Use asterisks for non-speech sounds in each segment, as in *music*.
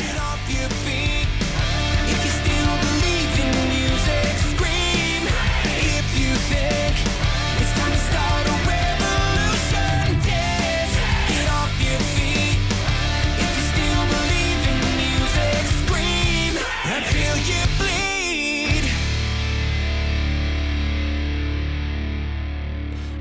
Get off your feet.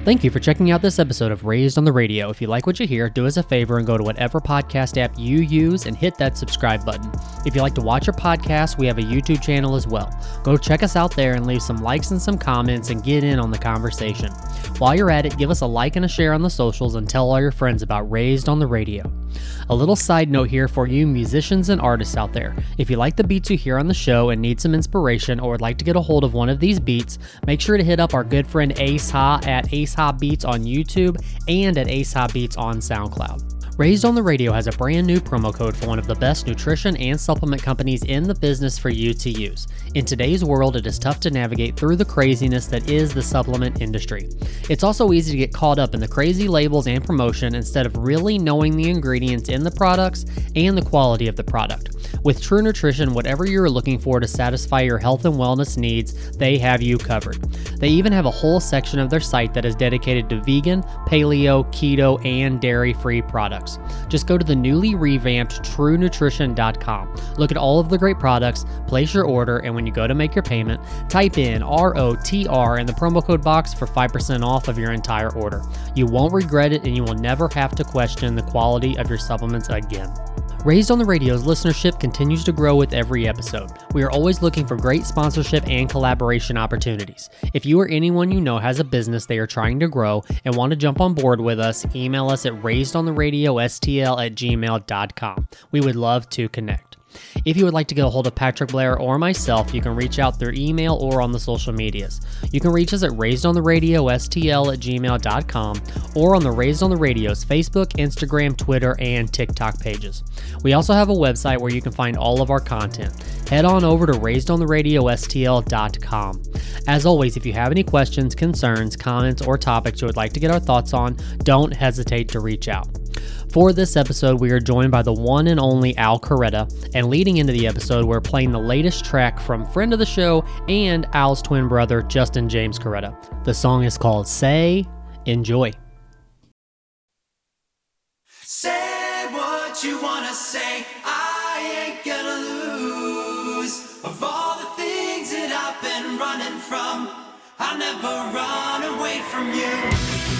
Thank you for checking out this episode of Raised on the Radio. If you like what you hear, do us a favor and go to whatever podcast app you use and hit that subscribe button. If you like to watch our podcast, we have a YouTube channel as well. Go check us out there and leave some likes and some comments and get in on the conversation. While you're at it, give us a like and a share on the socials and tell all your friends about Raised on the Radio. A little side note here for you musicians and artists out there. If you like the beats you hear on the show and need some inspiration or would like to get a hold of one of these beats, make sure to hit up our good friend Ace Ha at Ace Ha Beats on YouTube and at Ace Ha Beats on SoundCloud. Raised on the Radio has a brand new promo code for one of the best nutrition and supplement companies in the business for you to use. In today's world, it is tough to navigate through the craziness that is the supplement industry. It's also easy to get caught up in the crazy labels and promotion instead of really knowing the ingredients in the products and the quality of the product. With True Nutrition, whatever you're looking for to satisfy your health and wellness needs, they have you covered. They even have a whole section of their site that is dedicated to vegan, paleo, keto, and dairy free products. Just go to the newly revamped truenutrition.com. Look at all of the great products, place your order, and when you go to make your payment, type in ROTR in the promo code box for 5% off of your entire order. You won't regret it and you will never have to question the quality of your supplements again. Raised on the Radio's listenership continues to grow with every episode. We are always looking for great sponsorship and collaboration opportunities. If you or anyone you know has a business they are trying to grow and want to jump on board with us, email us at raisedontheRadioSTL at gmail.com. We would love to connect. If you would like to get a hold of Patrick Blair or myself, you can reach out through email or on the social medias. You can reach us at raisedontheradio.stl at gmail.com or on the Raised on the Radio's Facebook, Instagram, Twitter, and TikTok pages. We also have a website where you can find all of our content. Head on over to raisedontheradio.stl.com. As always, if you have any questions, concerns, comments, or topics you would like to get our thoughts on, don't hesitate to reach out. For this episode, we are joined by the one and only Al Carretta, and leading into the episode, we're playing the latest track from friend of the show and Al's twin brother, Justin James Carretta. The song is called Say, Enjoy. Say what you wanna say. I ain't gonna lose. Of all the things that I've been running from, I'll never run away from you.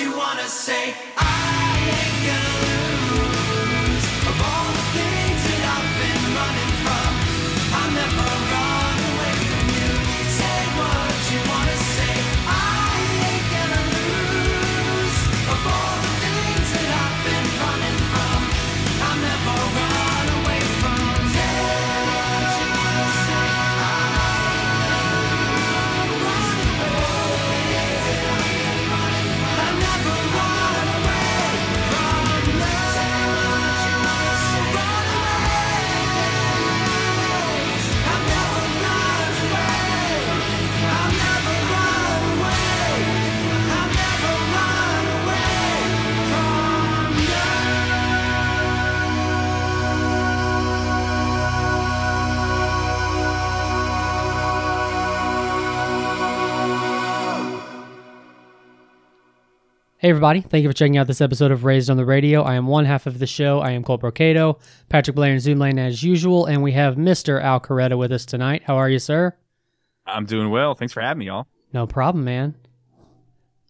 You wanna say. I Hey, everybody. Thank you for checking out this episode of Raised on the Radio. I am one half of the show. I am Colt Brocato, Patrick Blair and Zoom Lane as usual, and we have Mr. Al Carretta with us tonight. How are you, sir? I'm doing well. Thanks for having me, y'all. No problem, man.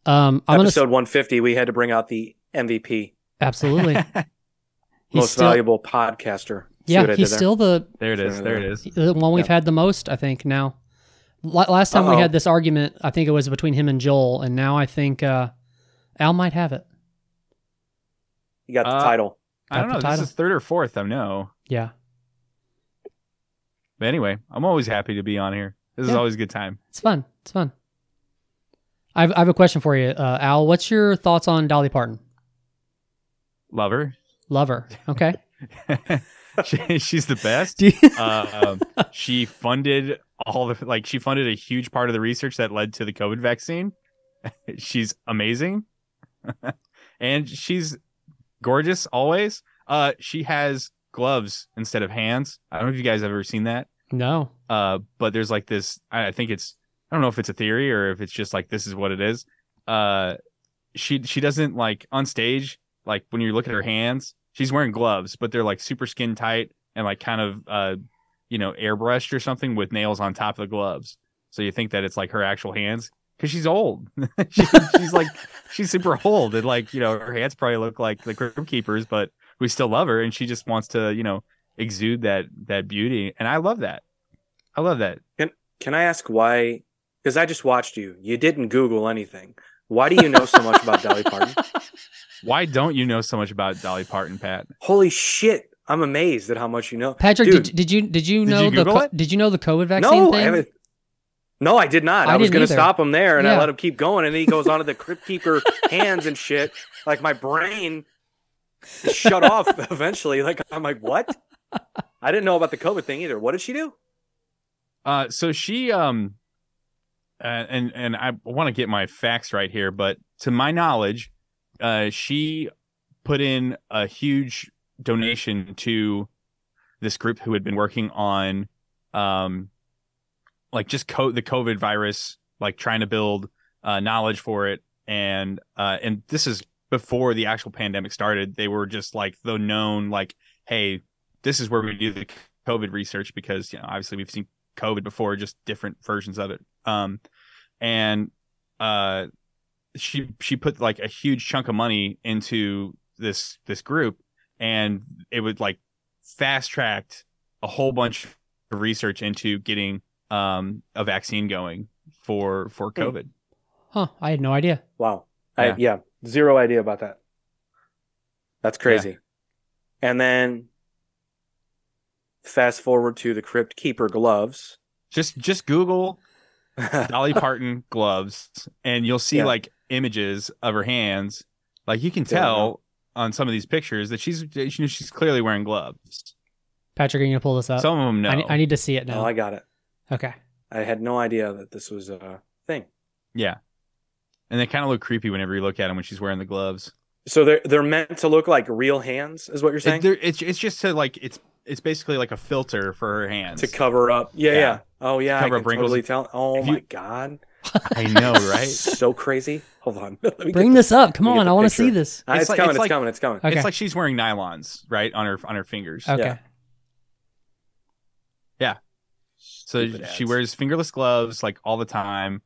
Um, I'm gonna Episode 150, we had to bring out the MVP, absolutely. *laughs* Most still, valuable podcaster. See yeah, he's did there? still the There it is. There it is. the one we've Yeah. had the most, I think. Now, La- last time we Uh-oh. had this argument, I think it was between him and Joel, and now I think uh, Al might have it. You got the Uh, title. I don't know. the This is third or fourth. I know. Yeah, But anyway, I'm always happy to be on here. This is always a good time. it's fun. It's fun. I have, I have a question for you, uh, Al. What's your thoughts on Dolly Parton? Lover. Lover. Okay. *laughs* she, she's the best. Do you- um, she funded all the like. She funded a huge part of the research that led to the COVID vaccine. *laughs* she's amazing, *laughs* and she's gorgeous always. Uh, she has gloves instead of hands. I don't know if you guys have ever seen that. no. uh but there's like this I think it's I don't know if it's a theory or if it's just like this is what it is. Uh she she doesn't like on stage like when you look at her hands, she's wearing gloves, but they're like super skin tight and like kind of uh you know airbrushed or something with nails on top of the gloves. So you think that it's like her actual hands cuz she's old. *laughs* she, *laughs* she's like she's super old and like, you know, her hands probably look like the Crypt Keepers, but we still love her and she just wants to, you know, exude that that beauty and I love that. I love that. Can Can I ask why? Because I just watched you. You didn't Google anything. Why do you know so much about Dolly Parton? *laughs* Why don't you know so much about Dolly Parton, Pat? Holy shit! I'm amazed at how much you know. Patrick, Dude. did, did you did you Did know you the co- did you know the COVID vaccine no, thing? I haven't. No, I did not. I I, was going to stop him there, and Yeah. I let him keep going, and then he goes on to the Crypt Keeper *laughs* hands and shit. Like my brain shut off *laughs* eventually. Like I'm like, what? I didn't know about the COVID thing either. What did she do? Uh, so she um, uh, and and I want to get my facts right here, but to my knowledge, uh, she put in a huge donation to this group who had been working on, um, like just co- the COVID virus, like trying to build uh, knowledge for it, and uh, and this is before the actual pandemic started. They were just like the known, like, hey, this is where we do the COVID research because you know obviously we've seen COVID before, just different versions of it. Um, and uh, she she put like a huge chunk of money into this this group, and it would like fast tracked a whole bunch of research into getting um a vaccine going for for Hmm. COVID. huh? I had no idea. Wow. Yeah. I, yeah, zero idea about that. That's crazy. And then fast forward to the Crypt Keeper gloves. Just just Google *laughs* Dolly Parton gloves, and you'll see Yeah. like images of her hands. Like you can Yeah, tell on some of these pictures that she's you know, she's clearly wearing gloves. Patrick, are you gonna pull this up? Some of them no. I, I need to see it Oh, now. I got it. Okay. I had no idea that this was a thing. yeah, and they kind of look creepy whenever you look at them when she's wearing the gloves. So they're they're meant to look like real hands, is what you're saying? they're- it's it's just to like it's it's basically like a filter for her hands. to cover up. Yeah, Yeah. yeah. Oh yeah, Cover I up can wrinkles. totally tell. Oh If my god, *laughs* I know, *laughs* right? so crazy. Hold on, *laughs* Bring get this up. Come let me get on, I want to see this. the- Ah, It's it's, like- coming. it's It's, like- coming. It's coming. Okay. It's like she's wearing nylons, right, on her on her fingers. Okay. Yeah. So Stupid she ads. wears fingerless gloves like all the time.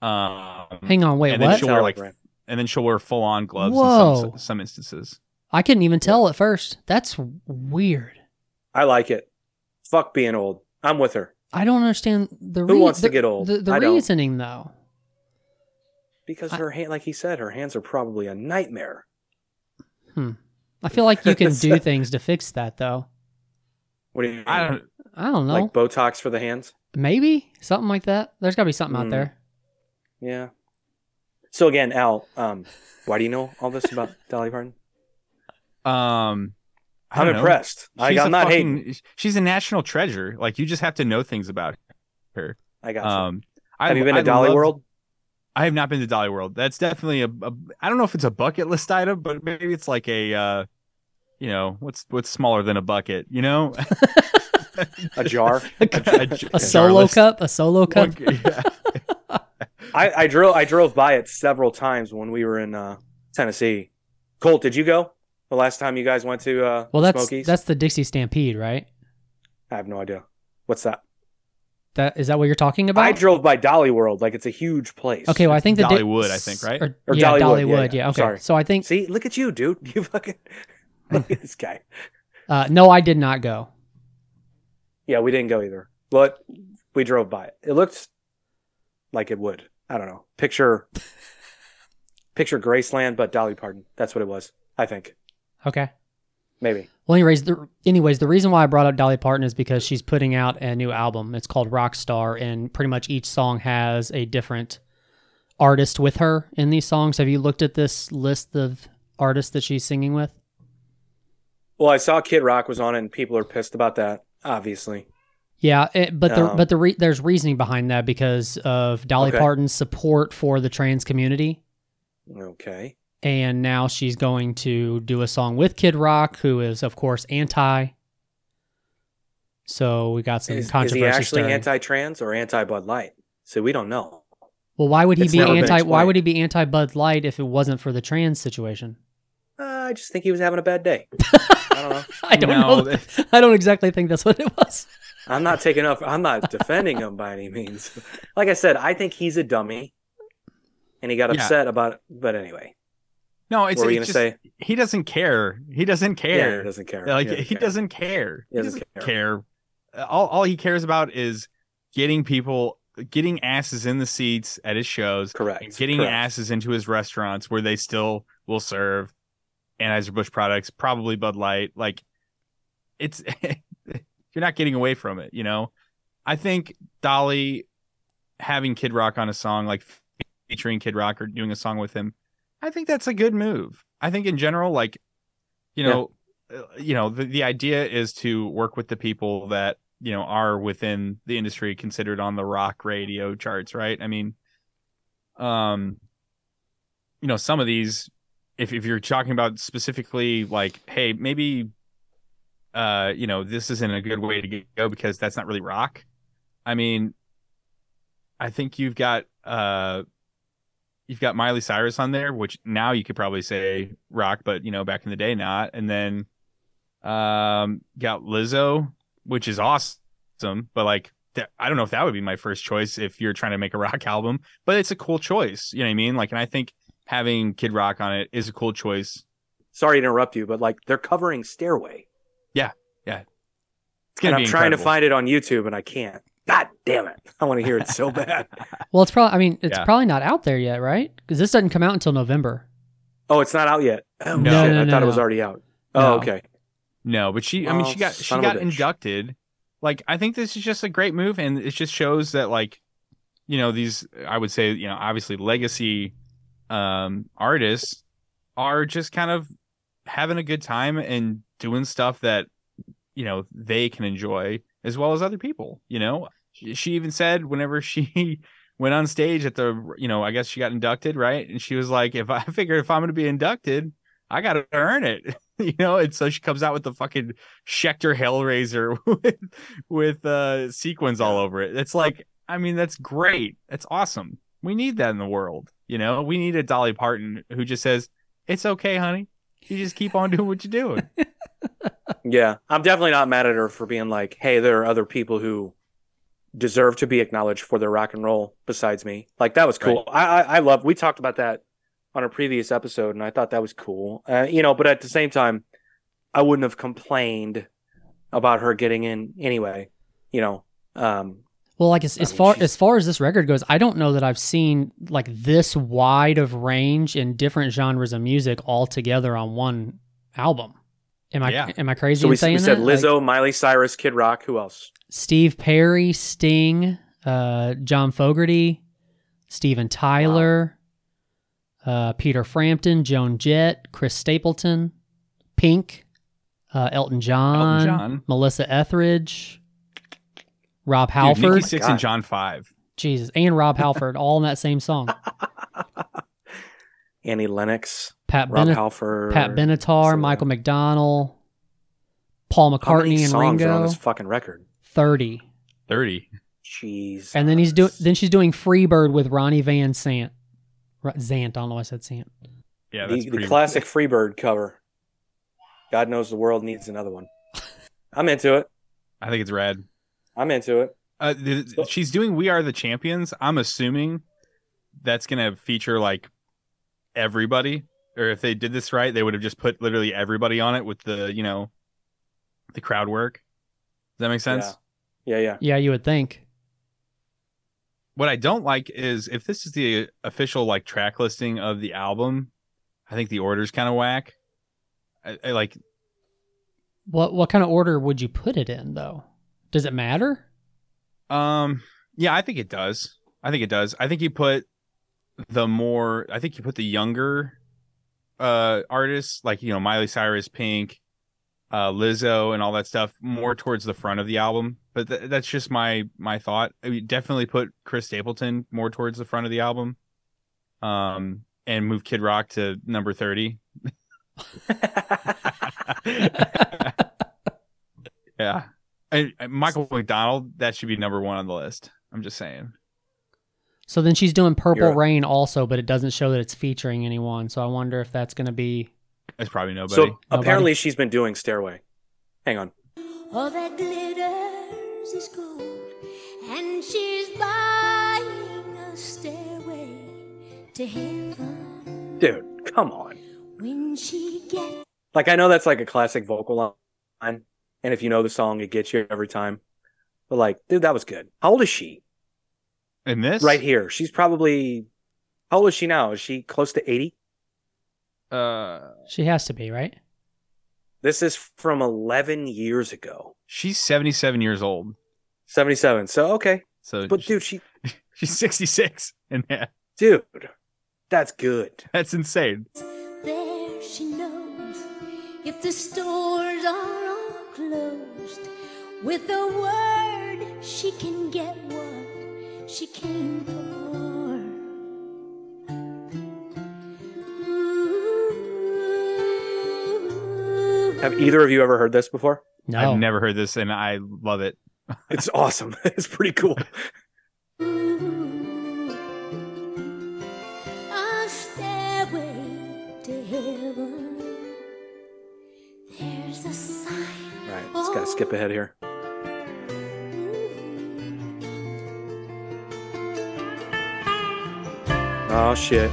Um, Hang on. Wait. and then she'll wear like Telegram. and then she'll wear full on gloves in Whoa. some, some instances. I couldn't even tell at first. That's weird. I like it. Fuck being old. I'm with her I don't understand the Who rea- wants to the- get old? The, the I don't. reasoning though. because I- her hand, like he said, her hands are probably a nightmare. I feel like you *laughs* can do things to fix that though. What do you mean? I don't. I don't know. like Botox for the hands. Maybe something like that. There's got to be something out Mm. there. Yeah. So again, Al, um, why do you know all this about *laughs* Dolly Parton? Um, I I'm know. impressed. Like, She's I'm a not fucking- hating. She's a national treasure. Like you just have to know things about her. I got you. Um, I, Have you been I to Dolly loved- World? I have not been to Dolly World. That's definitely a, a. I don't know if it's a bucket list item, but maybe it's like a. uh you know what's what's smaller than a bucket? You know, *laughs* *laughs* A *laughs* jar? a solo jarless- cup, a solo cup. One- *laughs* yeah. I, I drove I drove by it several times when we were in uh, Tennessee. Colt, did you go the last time you guys went to uh, Well, that's Smokies? that's the Dixie Stampede, right? I have no idea. What's that? That is that what you're talking about? I drove by Dolly World, like it's a huge place. Okay, well, I think the Di- Dollywood, I think, right? Or, Or yeah, Dollywood, Dollywood. yeah, Yeah, yeah. Okay, Sorry. so I think See, look at you, dude. *laughs* You fucking look at this guy. uh, no, I did not go. Yeah, we didn't go either, but we drove by it. It looked like it would. I don't know. Picture, *laughs* picture Graceland, but Dolly Parton. That's what it was. I think Okay. maybe. Well, anyways, the, anyways, the reason why I brought up Dolly Parton is because she's putting out a new album. It's called Rockstar, and pretty much each song has a different artist with her in these songs. Have you looked at this list of artists that she's singing with? Well, I saw Kid Rock was on it, and people are pissed about that. Obviously, Yeah, it, but the Um, but the re, there's reasoning behind that because of Dolly Okay. Parton's support for the trans community, okay. and now she's going to do a song with Kid Rock, who is of course anti. So we got some Is, is he actually stirring. anti-trans or anti-Bud Light? So we don't know. Well, why would he It's be anti? Why would he be anti-Bud Light if it wasn't for the trans situation? Uh, I just think he was having a bad day. *laughs* I don't know. *laughs* I don't No, know. *laughs* I don't exactly think that's what it was. I'm not taking up. I'm not *laughs* defending him by any means. Like I said, I think he's a dummy, and he got Yeah. upset about it. But anyway, No, what it's, were you it's gonna just say? he doesn't care. He doesn't Yeah, care. he doesn't care. like He he doesn't care. He doesn't care. Uh, All all he cares about is getting people, getting asses in the seats at his shows, Correct. and getting correct. asses into his restaurants where they still will serve Anheuser Busch products, probably Bud Light. Like it's *laughs* you're not getting away from it. You know, I think Dolly having Kid Rock on a song like featuring Kid Rock or doing a song with him, I think that's a good move. I think in general, like you know, uh, you know, the the idea is to work with the people that you know are within the industry considered on the rock radio charts, right? I mean, um, you know, some of these, if if you're talking about specifically like, hey, maybe, uh, you know, this isn't a good way to go because that's not really rock. I mean, I think you've got uh you've got Miley Cyrus on there, which now you could probably say rock, but you know, back in the day not. And then um got Lizzo, which is awesome, but like I don't know if that would be my first choice if you're trying to make a rock *laughs* album, but it's a cool choice. You know what I mean? Like and I think having Kid Rock on it is a cool choice. Sorry to interrupt you, but like they're covering Stairway, Yeah, yeah. and I'm be trying to find it on YouTube, and I can't. God damn it! I want to hear it so *laughs* bad. Well, it's probably. I mean, it's Yeah. probably not out there yet, right? Because this doesn't come out until November. Oh, it's not out yet. Oh, No. shit. No, I no, thought no. it was already out. Oh, okay. No, but she I mean Well, she got she son of a got inducted. Like I think this is just a great move and it just shows that like you know these I would say, you know, obviously legacy um artists are just kind of having a good time and doing stuff that you know they can enjoy as well as other people, you know. She, even said whenever *laughs* she went on stage at the you know, I guess she got inducted, right? And she was like if I *laughs* figured if I'm going to be inducted, I got to earn it. *laughs* you know, and so she comes out with the fucking Schecter Hellraiser with with uh sequins all over it. It's like, I mean, that's great. That's awesome. We need that in the world. You know, we need a Dolly Parton who just says, "It's okay, honey. You just keep on doing what you're doing." *laughs* Yeah, I'm definitely not mad at her for being like, "Hey, there are other people who deserve to be acknowledged for their rock and roll besides me." Like that was cool. I, I I love. We talked about that on a previous episode, and I thought that was cool. Uh, you know, but at the same time, I wouldn't have complained about her getting in anyway. You know, um, Well, like as, as far she's- as far as this record goes, I don't know that I've seen like this wide of range in different genres of music all together on one album. Am I Yeah. am I crazy so in we, saying we said that? Like, Lizzo, Miley Cyrus, Kid Rock. Who else? Steve Perry, Sting, uh, John Fogerty, Steven Tyler, uh, Peter Frampton, Joan Jett, Chris Stapleton, Pink, uh, Elton John, John. Melissa Etheridge, Rob Dude, Halford. Nikki Sixx oh God. and John Five. Jesus, and Rob Halford, all in that same song. *laughs* Annie Lennox, Pat Rob Bennett, Halford, Pat Benatar, So, Michael McDonald, Paul How many McCartney, and songs are on Ringo. this fucking record? Thirty. Thirty. Jeez. and then he's doing. Then she's doing Freebird with Ronnie Van Sant. Ro- Zant. I don't know why I said Sant. Yeah, that's the, pretty. the classic Freebird cover. God knows the world needs another one. *laughs* I'm into it. I think it's rad. I'm into it. Uh, th- she's doing "We Are the Champions." I'm assuming that's gonna feature like everybody, or if they did this right, they would have just put literally everybody on it with the you know the crowd work. Does that make sense? Yeah, yeah. Yeah, you would think. What I don't like is if this is the official like track listing of the album, I think the order's kind of whack. I, I like What what kind of order would you put it in though? Does it matter? Um, yeah, I think it does. I think it does. I think you put the more. I think you put the younger uh artists like you know Miley Cyrus, Pink, uh Lizzo, and all that stuff more towards the front of the album. But th- that's just my my thought. I mean, definitely put Chris Stapleton more towards the front of the album. Um, and move Kid Rock to number thirty. *laughs* *laughs* yeah. And, and Michael McDonald, that should be number one on the list. I'm just saying. So then she's doing Purple You're- Rain also, but it doesn't show that it's featuring anyone. So I wonder if that's going to be. It's probably nobody. so apparently she's been doing Stairway. Hang on. All that glitters is gold, and she's buying a stairway to heaven. Dude, come on. When she gets Like I know that's like a classic vocal line, and if you know the song, it gets you every time. But like, dude, that was good. How old is she? In this, Right here. She's probably how old is she now? Is she close to 80? Uh, She has to be right. This is from 11 years ago. she's 77 years old. 77. So okay. So, But dude, she *laughs* she's 66, and yeah, dude, that's good. that's insane. there, she knows if the stores are all closed. With a word, she can get what she came for. Mm-hmm. Have either of you ever heard this before? No. I've never heard this, and I love it. *laughs* It's awesome. *laughs* it's pretty cool. *laughs* Mm-hmm. A stairway to heaven. There's a sign. All right, let's gotta skip oh. ahead here. Oh shit.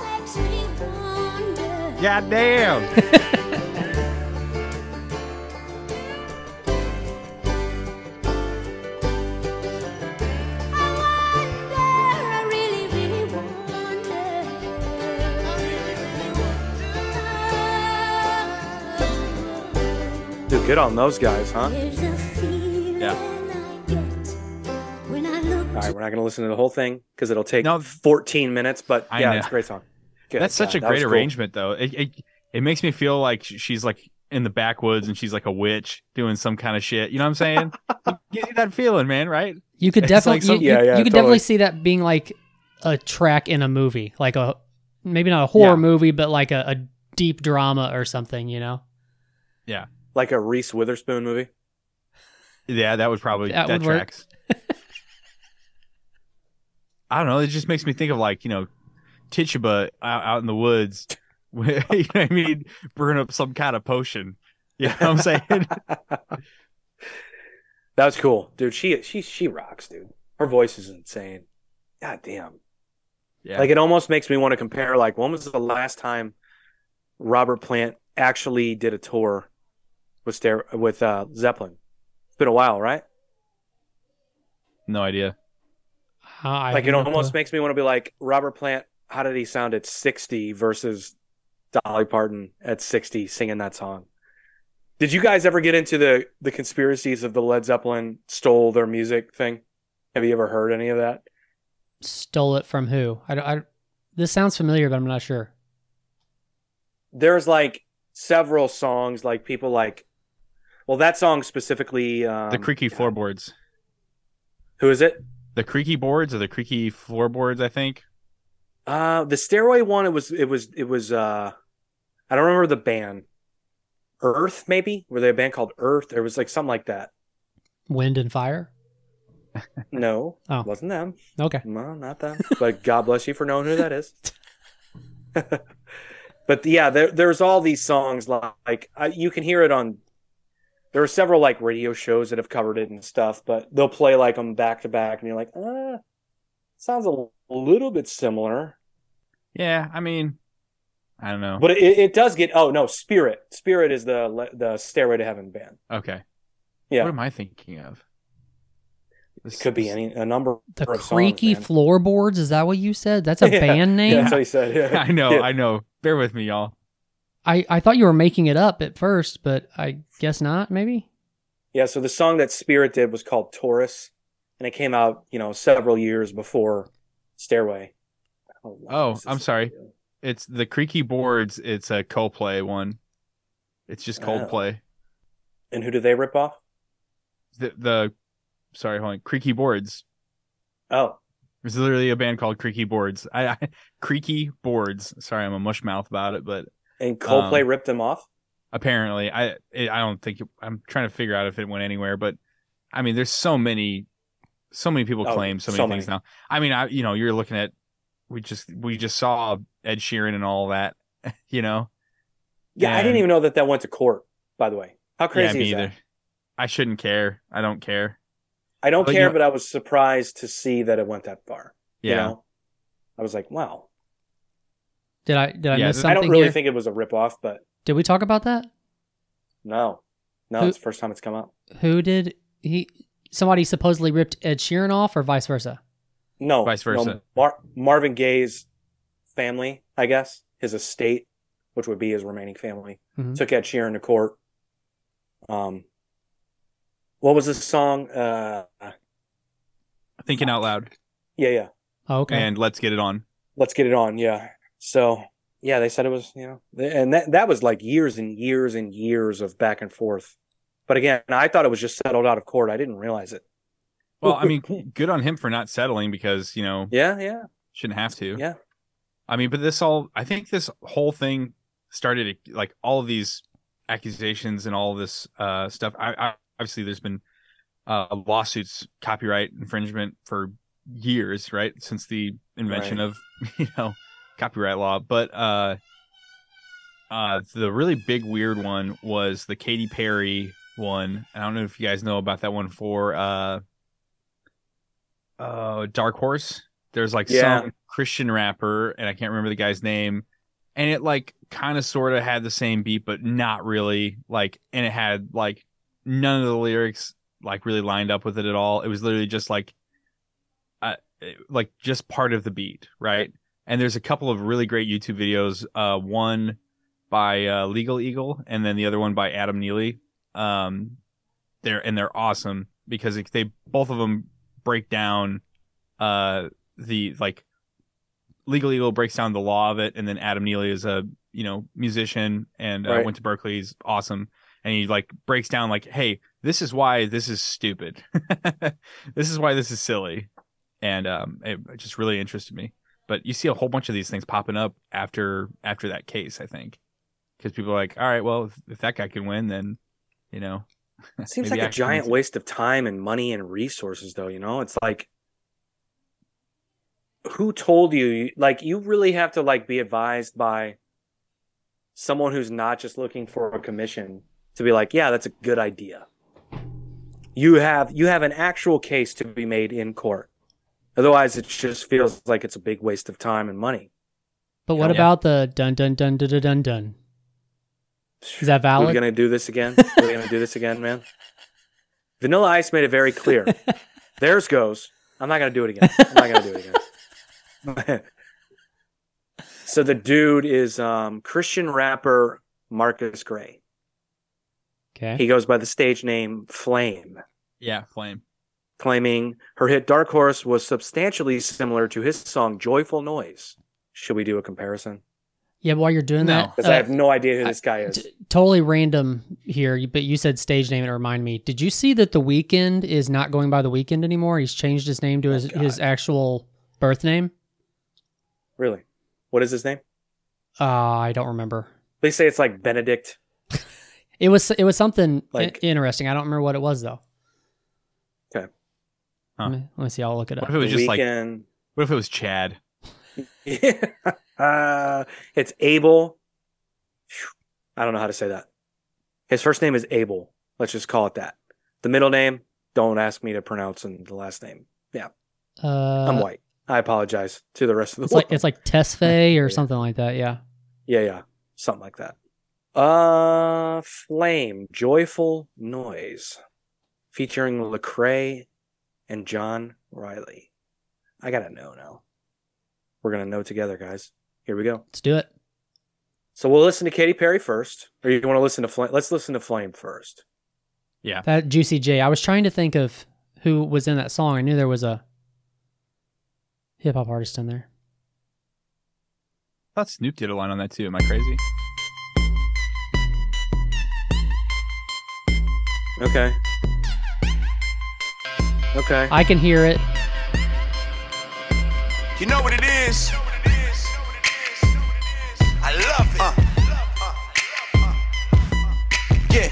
Makes me wonder. God damn. I really, really wonder. Dude, good on those guys, huh? There's a feeling Yeah. All right, we're not gonna listen to the whole thing because it'll take No. 14 minutes. But I yeah, know. it's a great song. Good That's such God, a that was great cool. arrangement, though. It, it it makes me feel like she's like in the backwoods and she's like a witch doing some kind of shit. You know what I'm saying? It gives *laughs* you that feeling, man. Right? You could It's definitely like some- you, you- Yeah, yeah, you could totally. definitely see that being like a track in a movie, like a maybe not a horror Yeah. movie, but like a, a deep drama or something. You know, Yeah. Like a Reese Witherspoon movie. Yeah, that would probably That that, would work. I don't know. It just makes me think of like you know, Tituba out, out in the woods. *laughs* *laughs* you know what I mean? Brewing up some kind of potion. You know what I'm saying? *laughs* That was cool, dude. She she she rocks, dude. her voice is insane. God damn. Yeah. Like it almost makes me want to compare. Like when was the last time Robert Plant actually did a tour with Stair with uh, Zeppelin? It's been a while, right? no idea. I like it almost clue. makes me want to be like Robert Plant. How did he sound at sixty versus Dolly Parton at sixty singing that song? Did you guys ever get into the the conspiracies of the Led Zeppelin stole their music thing? Have you ever heard any of that? stole it from who? I, don't- I, this sounds familiar, but I'm not sure. There's like several songs, like people like, well, that song specifically. Um, the creaky floorboards. Who is it? The creaky boards or the creaky floorboards, I think. Uh, the Stairway one. It was. It was. It was. Uh, I don't remember the band. Earth, maybe. Were they a band called Earth? There was like something like that. Wind and fire. *laughs* No, Oh. wasn't them. Okay. No, not them. But God bless you for knowing who that is. *laughs* but yeah, there, there's all these songs like I, you can hear it on. There are several like radio shows that have covered it and stuff, but they'll play like them back to back, and you're like, ah, sounds a little bit similar. Yeah, I mean, I don't know. But it, it does get. Oh no, Spirit. Spirit is the the Stairway to Heaven band. okay. Yeah. What am I thinking of? It could be any a number. The of songs, creaky man. floorboards. Is that what you said? That's a *laughs* Yeah. band name. Yeah, that's what he said. Yeah. *laughs* I know, Yeah. I know. Bear with me, y'all. I, I thought you were making it up at first, but I guess not. Maybe. Yeah, so the song that Spirit did was called Taurus, and it came out, you know, several years before Stairway. Oh, wow, Oh, I'm sorry. good. It's the creaky boards. It's a Coldplay one. It's just Oh. Coldplay. And who do they rip off? The the sorry, hold on. Creaky boards. Oh, There's literally a band called Creaky Boards. I, I Creaky Boards. Sorry, I'm a mush mouth about it, but and Coldplay Um, ripped them off. apparently, I it, I don't think it, I'm trying to figure out if it went anywhere. But I mean, there's so many, so many people Oh, claim so many so things many. now. I mean, I you know, you're looking at we just we just saw Ed Sheeran and all that. *laughs* You know, Yeah, I didn't even know that that went to court. By the way, how yeah, crazy me is either. that? I shouldn't care. I don't care. I don't But, you care, know- but I was surprised to see that it went that far. Yeah. You know, I was like, wow. Did I did I Yeah, miss something I don't really here? think it was a rip off, but Did we talk about that? no, no, Who- it's the first time it's come up. Who did he? Somebody supposedly ripped Ed Sheeran off, or vice versa. No, Vice no, versa. Mar- Marvin Gaye's family, I guess, his estate, which would be his remaining family, Mhm. took Ed Sheeran to court. Um, what was the song? Uh, Thinking out loud yeah, yeah. Oh, okay. and let's get it on. Let's get it on. Yeah. So yeah, they said it was you know, and that that was like years and years and years of back and forth. But again, I thought it was just settled out of court. I didn't realize it. Well, I mean, good on him for not settling because you know Yeah, yeah, shouldn't have to. yeah. I mean, but this all, I think this whole thing started like all of these accusations and all this uh, stuff. I, I obviously there's been uh, lawsuits, copyright infringement for years, right? Since the invention Right. of, *laughs* you know, copyright law. But uh, uh, the really big weird one was the Katy Perry one. I don't know if you guys know about that one for uh, uh, Dark Horse. There's like Yeah. some Christian rapper, and I can't remember the guy's name. And it like kind of sort of had the same beat, but not really. Like, and it had like none of the lyrics like really lined up with it at all. It was literally just like, uh, like just part of the beat, right? And there's a couple of really great YouTube videos. Uh, one by uh, Legal Eagle, and then the other one by Adam Neely. Um, they're and they're awesome because it, they both of them break down uh the like legal eagle breaks down the law of it and then adam neely is a you know musician and uh, Right. went to Berklee he's awesome and he like breaks down like hey this is why this is stupid *laughs* this is why this is silly and um it, it just really interested me but you see a whole bunch of these things popping up after after that case i think because people are like all right well if, if that guy can win then you know It *laughs* seems like a giant waste of time and money and resources, though. You know, it's like, who told you? Like, you really have to like be advised by someone who's not just looking for a commission to be like, yeah, that's a good idea. you have you have an actual case to be made in court. Otherwise, it just feels like it's a big waste of time and money. But what Yeah. about the dun dun dun dun dun dun dun? Is that valid? We're gonna do this again? We're gonna do this again, man? Vanilla Ice made it very clear. *laughs* Theirs goes. I'm not gonna do it again. I'm not gonna do it again. *laughs* so the dude is um, Christian rapper Marcus Gray. Okay. He goes by the stage name Flame, Yeah, Flame. Claiming her hit Dark Horse was substantially similar to his song Joyful Noise. Should we do a comparison? Yeah, while you're doing No. that, Because uh, I have no idea who this guy is. t- totally random here, but you said stage name and it reminded me. Did you see that the Weeknd is not going by the Weeknd anymore? He's changed his name to his, Oh, his actual birth name. Really? What is his name? Uh, I don't remember. They say it's like Benedict. *laughs* It was it was something Like- i- interesting. I don't remember what it was though. Okay. Huh. Let, me, let me see. I'll look it up. What up. if it was The just like? What if it was Chad? *laughs* uh, it's Abel. I don't know how to say that. His first name is Abel. Let's just call it that. The middle name, don't ask me to pronounce, and the last name. Uh, I'm white. I apologize to the rest of the It's world. like it's like Tesfaye *laughs* or Yeah. something like that. Yeah. yeah, yeah, something like that. Uh, Flame, Joyful Noise, featuring Lecrae and John Riley. I gotta know now. We're gonna know together, guys. Here we go. Let's do it. So we'll listen to Katy Perry first, or you want to listen to Flame? Let's listen to Flame first. Yeah, That Juicy J. I was trying to think of who was in that song. I knew there was a hip hop artist in there. I thought Snoop did a line on that too. Am I crazy? Okay. Okay. I can hear it. You know what it is? I love it. Yeah.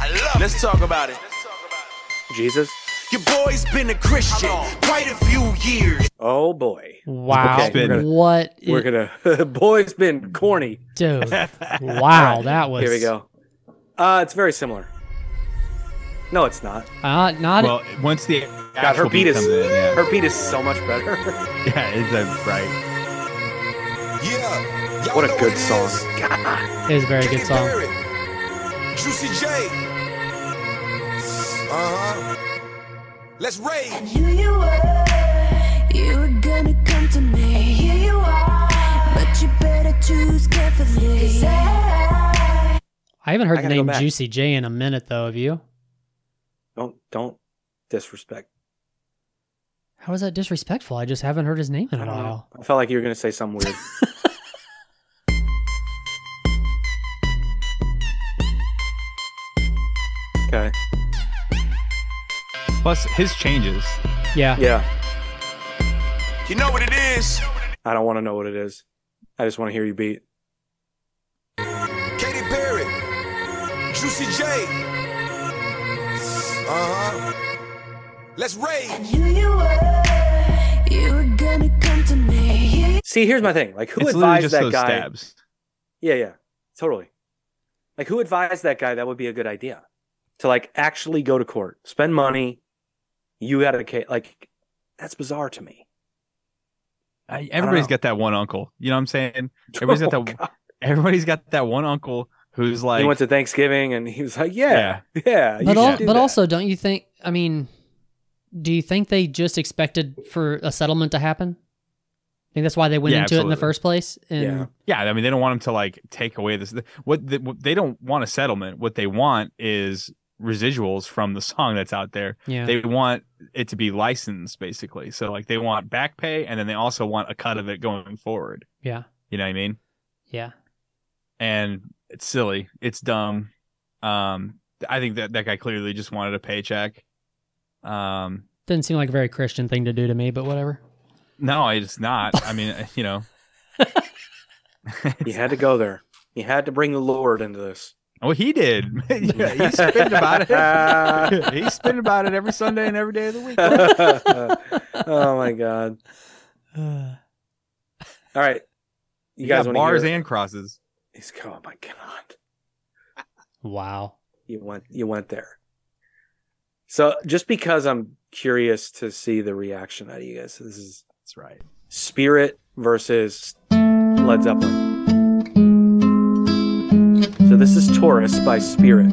I love it. Let's talk about it. Jesus. Your boy's been a Christian quite a few years. Oh boy. Wow. Okay, we're gonna- what? We're gonna. *laughs* Boy's been corny. dude. *laughs* wow. That was. Here we go. Uh, it's very similar. No, it's not. Uh, not. well, once the God, her actual beat is in, yeah, her beat is so much better. *laughs* yeah, it's a, right. Yeah. What a good it song. is. it was a very good song. Perry, Juicy J. Uh huh. Let's rage. Knew you were, you were gonna come to me. And here you are, but you better choose carefully. 'Cause I, I haven't heard I the name. Juicy J in a minute though. Have you? Don't don't disrespect. How is that disrespectful? I just haven't heard his name in a don't know. while. I felt like you were gonna say something weird. *laughs* okay. Plus his changes. Yeah. Yeah. You know what it is? I don't want to know what it is. I just want to hear you beat. Katy Perry, Juicy J. Uh huh. Let's rage. knew you were, you were gonna come to me. And here you See, here's my thing. Like, who it's advised just that those guy? stabs. Yeah, yeah, totally. Like, who advised that guy that would be a good idea to like actually go to court, spend money? You got to like, that's bizarre to me. I, everybody's know. got that one uncle. You know what I'm saying? *laughs* Everybody's got Oh, that. God. Everybody's got that one uncle who's like, he went to Thanksgiving and he was like, "Yeah, yeah." you But al- do but that. also, don't you think? I mean, do you think they just expected for a settlement to happen? I think that's why they went Yeah, into it in the first place. And Yeah. yeah. I mean, they don't want him to like take away this. What, the, what they don't want a settlement. What they want is residuals from the song that's out there. yeah, They want it to be licensed, basically. So like they want back pay, and then they also want a cut of it going forward. yeah, You know what I mean? yeah. and it's silly. It's dumb. Um, I think that that guy clearly just wanted a paycheck. Um, Didn't seem like a very Christian thing to do to me, but whatever. no, it's not. I mean, *laughs* you know, you had to go there. You had to bring the Lord into this. oh, he did. *laughs* yeah, he's spitting about it. *laughs* he's spitting about it every Sunday and every day of the week. oh my god! *sighs* All right, you, You guys got want bars hear? and crosses. He's oh my god! wow. you went you went there. So just because I'm curious to see the reaction out of you guys, this is That's right. Spirit versus Led Zeppelin. So this is Taurus by Spirit.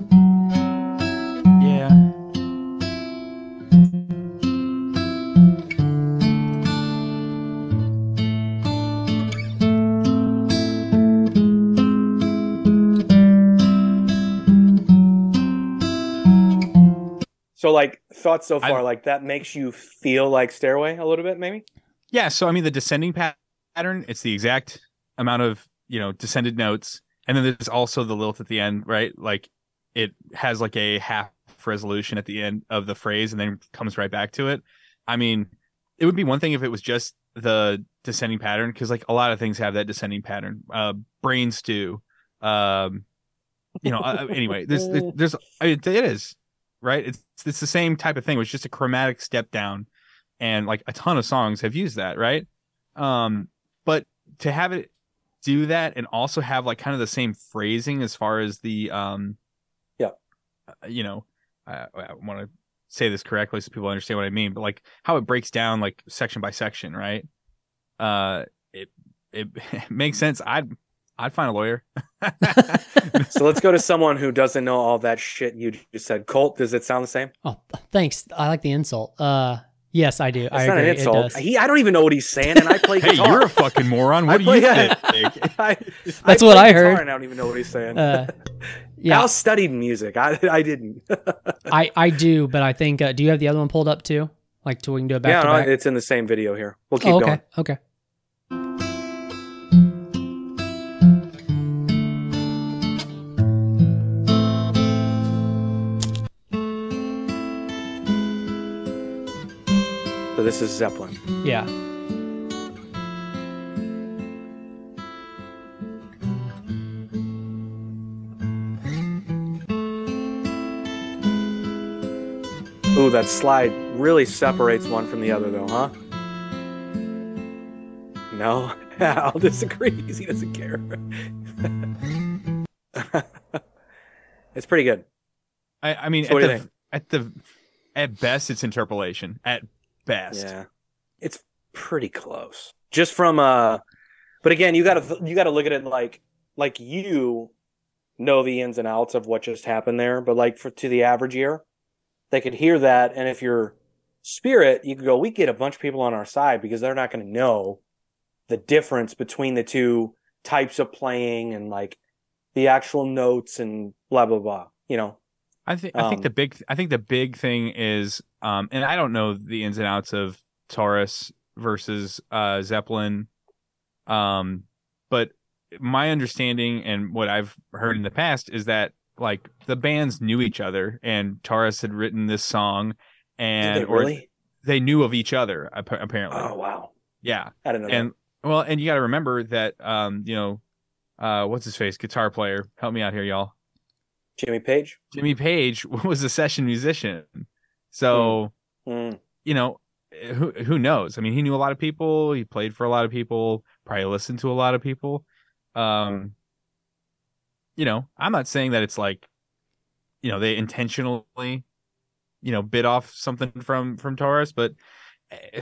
So like thoughts so I- far, like that makes you feel like Stairway a little bit, maybe. Yeah, so I mean the descending pattern, it's the exact amount of, you know, descended notes. And then there's also the lilt at the end, right? Like it has like a half resolution at the end of the phrase and then comes right back to it. I mean, it would be one thing if it was just the descending pattern because like a lot of things have that descending pattern. Uh brain stew. Um you know, uh, anyway, there's there's I mean, it is, right? It's it's the same type of thing. It's just a chromatic step down and like a ton of songs have used that, right? Um, but to have it do that and also have like kind of the same phrasing as far as the um, Yeah. uh, you know, I, I want to say this correctly so people understand what I mean, but like how it breaks down like section by section, right? Uh, it it, *laughs* makes sense. I'd I'd find a lawyer. *laughs* So let's go to someone who doesn't know all that shit you just said. Colt, does it sound the same? Oh, thanks. I like the insult. Uh, yes, I do. It's I not agree. an insult. He, I don't even know what he's saying, and I play *laughs* hey, guitar. you're a fucking moron. What do you yeah. think? *laughs* I, That's I what I heard. And I don't even know what he's saying. Uh, yeah, Al studied music. I, I didn't. I, I do, but I think. Uh, do you have the other one pulled up too? Like, to we can do it back yeah, no, it's in the same video here. We'll keep oh, okay, going. okay. This is Zeppelin. Yeah. Ooh, that slide really separates one from the other, though, huh? No, *laughs* I'll disagree *laughs* he doesn't care. *laughs* it's pretty good. I, I mean, So at the at the at best, it's interpolation. At best, Yeah, it's pretty close. Just from uh, but again, you gotta you gotta look at it like like you know the ins and outs of what just happened there, but like for to the average ear, they could hear that, and if you're spirit, you could go, we get a bunch of people on our side because they're not going to know the difference between the two types of playing and like the actual notes and blah blah blah. You know, I think I think Um, the big I think the big thing is um and I don't know the ins and outs of Taurus versus uh Zeppelin. Um but my understanding and what I've heard in the past is that like the bands knew each other and Taurus had written this song and they or they knew of each other appa- apparently. Oh wow, yeah. I didn't know. and well and you got to remember that um you know uh what's his face guitar player help me out here y'all. that. Jimmy Page. Jimmy Page *laughs* was a session musician. So, Mm. you know, who who knows? I mean, he knew a lot of people, he played for a lot of people, probably listened to a lot of people. Um you know, I'm not saying that it's like you know, they intentionally you know, bit off something from from Taurus, but eh,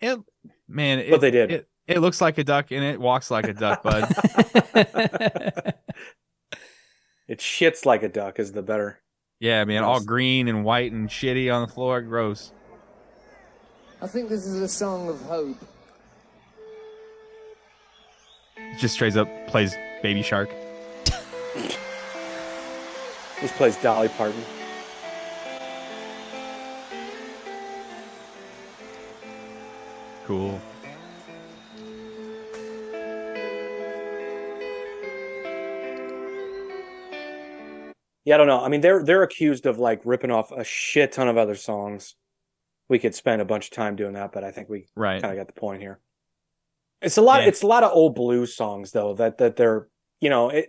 it man, it, But they did. It, it looks like a duck and it walks like a duck, bud. *laughs* *laughs* It shits like a duck is the better. yeah, man, all green and white and shitty on the floor, gross. I think this is a song of hope. just straight up plays Baby Shark. *laughs* This plays Dolly Parton. Cool. Yeah, I don't know. I mean, they're they're accused of like ripping off a shit ton of other songs. We could spend a bunch of time doing that, but I think we Right. kind of got the point here. It's a lot. Yeah. It's a lot of old blues songs though that that they're you know it.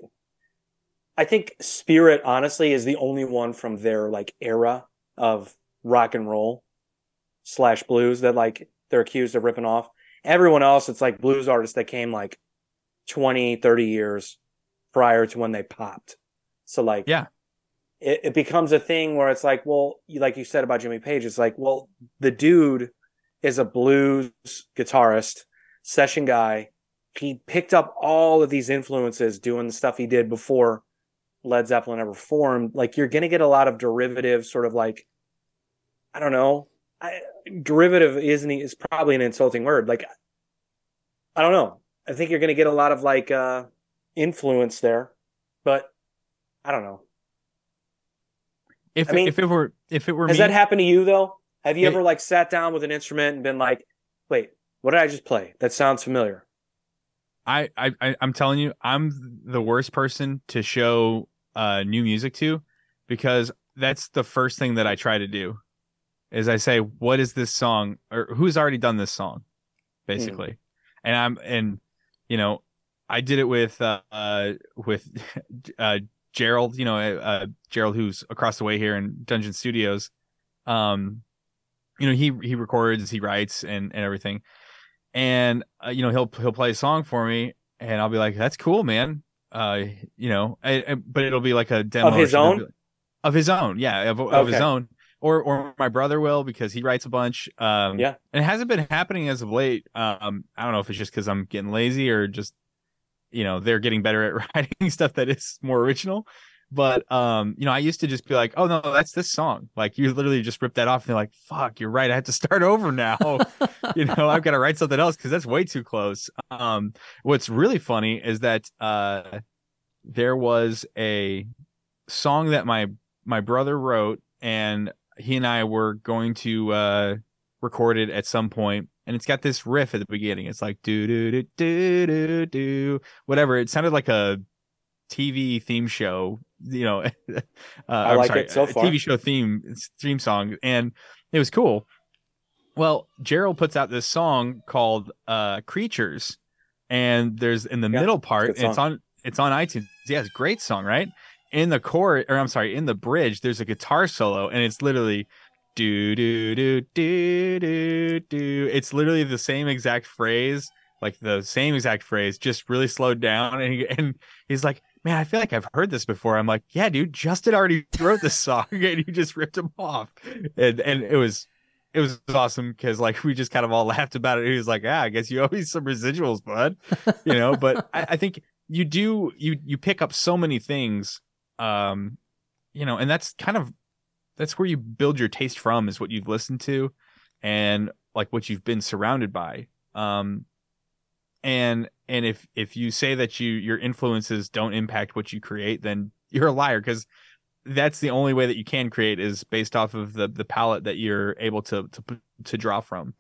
I think Spirit honestly is the only one from their like era of rock and roll slash blues that like they're accused of ripping off. Everyone else, it's like blues artists that came like 20, 30 years prior to when they popped. So like Yeah. It, it becomes a thing where it's like, well, like you said about Jimmy Page, it's like, well, the dude is a blues guitarist, session guy. He picked up all of these influences doing the stuff he did before Led Zeppelin ever formed. Like you're gonna get a lot of derivative, sort of like, I don't know, I, derivative isn't is probably an insulting word. Like, I don't know. I think you're gonna get a lot of like uh influence there, but I don't know. If I mean, if it were if it were Has me, that happened to you though? Have you It- ever like sat down with an instrument and been like, "Wait, what did I just play? That sounds familiar." I, I I- I'm telling you, I'm the worst person to show uh new music to because that's the first thing that I try to do is I say, what is this song or who's already done this song, basically, and I'm and you know I did it with uh, *laughs* uh with uh Gerald, you know uh Gerald who's across the way here in Dungeon Studios, um, you know he he records, he writes and and everything. And uh, you know he'll he'll play a song for me and i'll be like that's cool man. Uh you know I, I- but it'll be like a demo Of his own? It'll of his own yeah of, of his own. Or or my brother will because he writes a bunch um Yeah. and it hasn't been happening as of late. Um i don't know if it's just because i'm getting lazy or just you know they're getting better at *laughs* writing stuff that is more original. But um you know i used to just be like oh no that's this song. Like you literally just rip that off and they're like fuck you're right i have to start *laughs* over now. *laughs* You know i've got to write something else because that's way too close. Um what's really funny is that uh there was a song that my my brother wrote and he and i were going to uh record it at some point and it's got this riff at the beginning it's like do do do do do do whatever it sounded like a tv theme show you know *laughs* uh, I like it so far. tv show theme theme song and it was cool well, Gerald puts out this song called uh Creatures and there's in the Yeah, middle part it's on it's on iTunes. Yeah, it's a great song, right? In the chorus or I'm sorry, in the bridge there's a guitar solo and it's literally do do do do do do. It's literally the same exact phrase, like the same exact phrase just really slowed down *laughs* and he, and he's like Man, I feel like I've heard this before. I'm like, yeah, dude, Justin already *laughs* wrote this song *laughs* and you just ripped him off. And and it was it was awesome because like we just kind of all laughed about it. He was like, "Ah, I guess you owe me some residuals, bud," you know. But I, I think you do you you pick up so many things, um, you know, and that's kind of that's where you build your taste from is what you've listened to, and like what you've been surrounded by. Um, and and if if you say that you your influences don't impact what you create, then *laughs* you're a liar because that's the only way that you can create is based off of the the palette that you're able to to to draw from.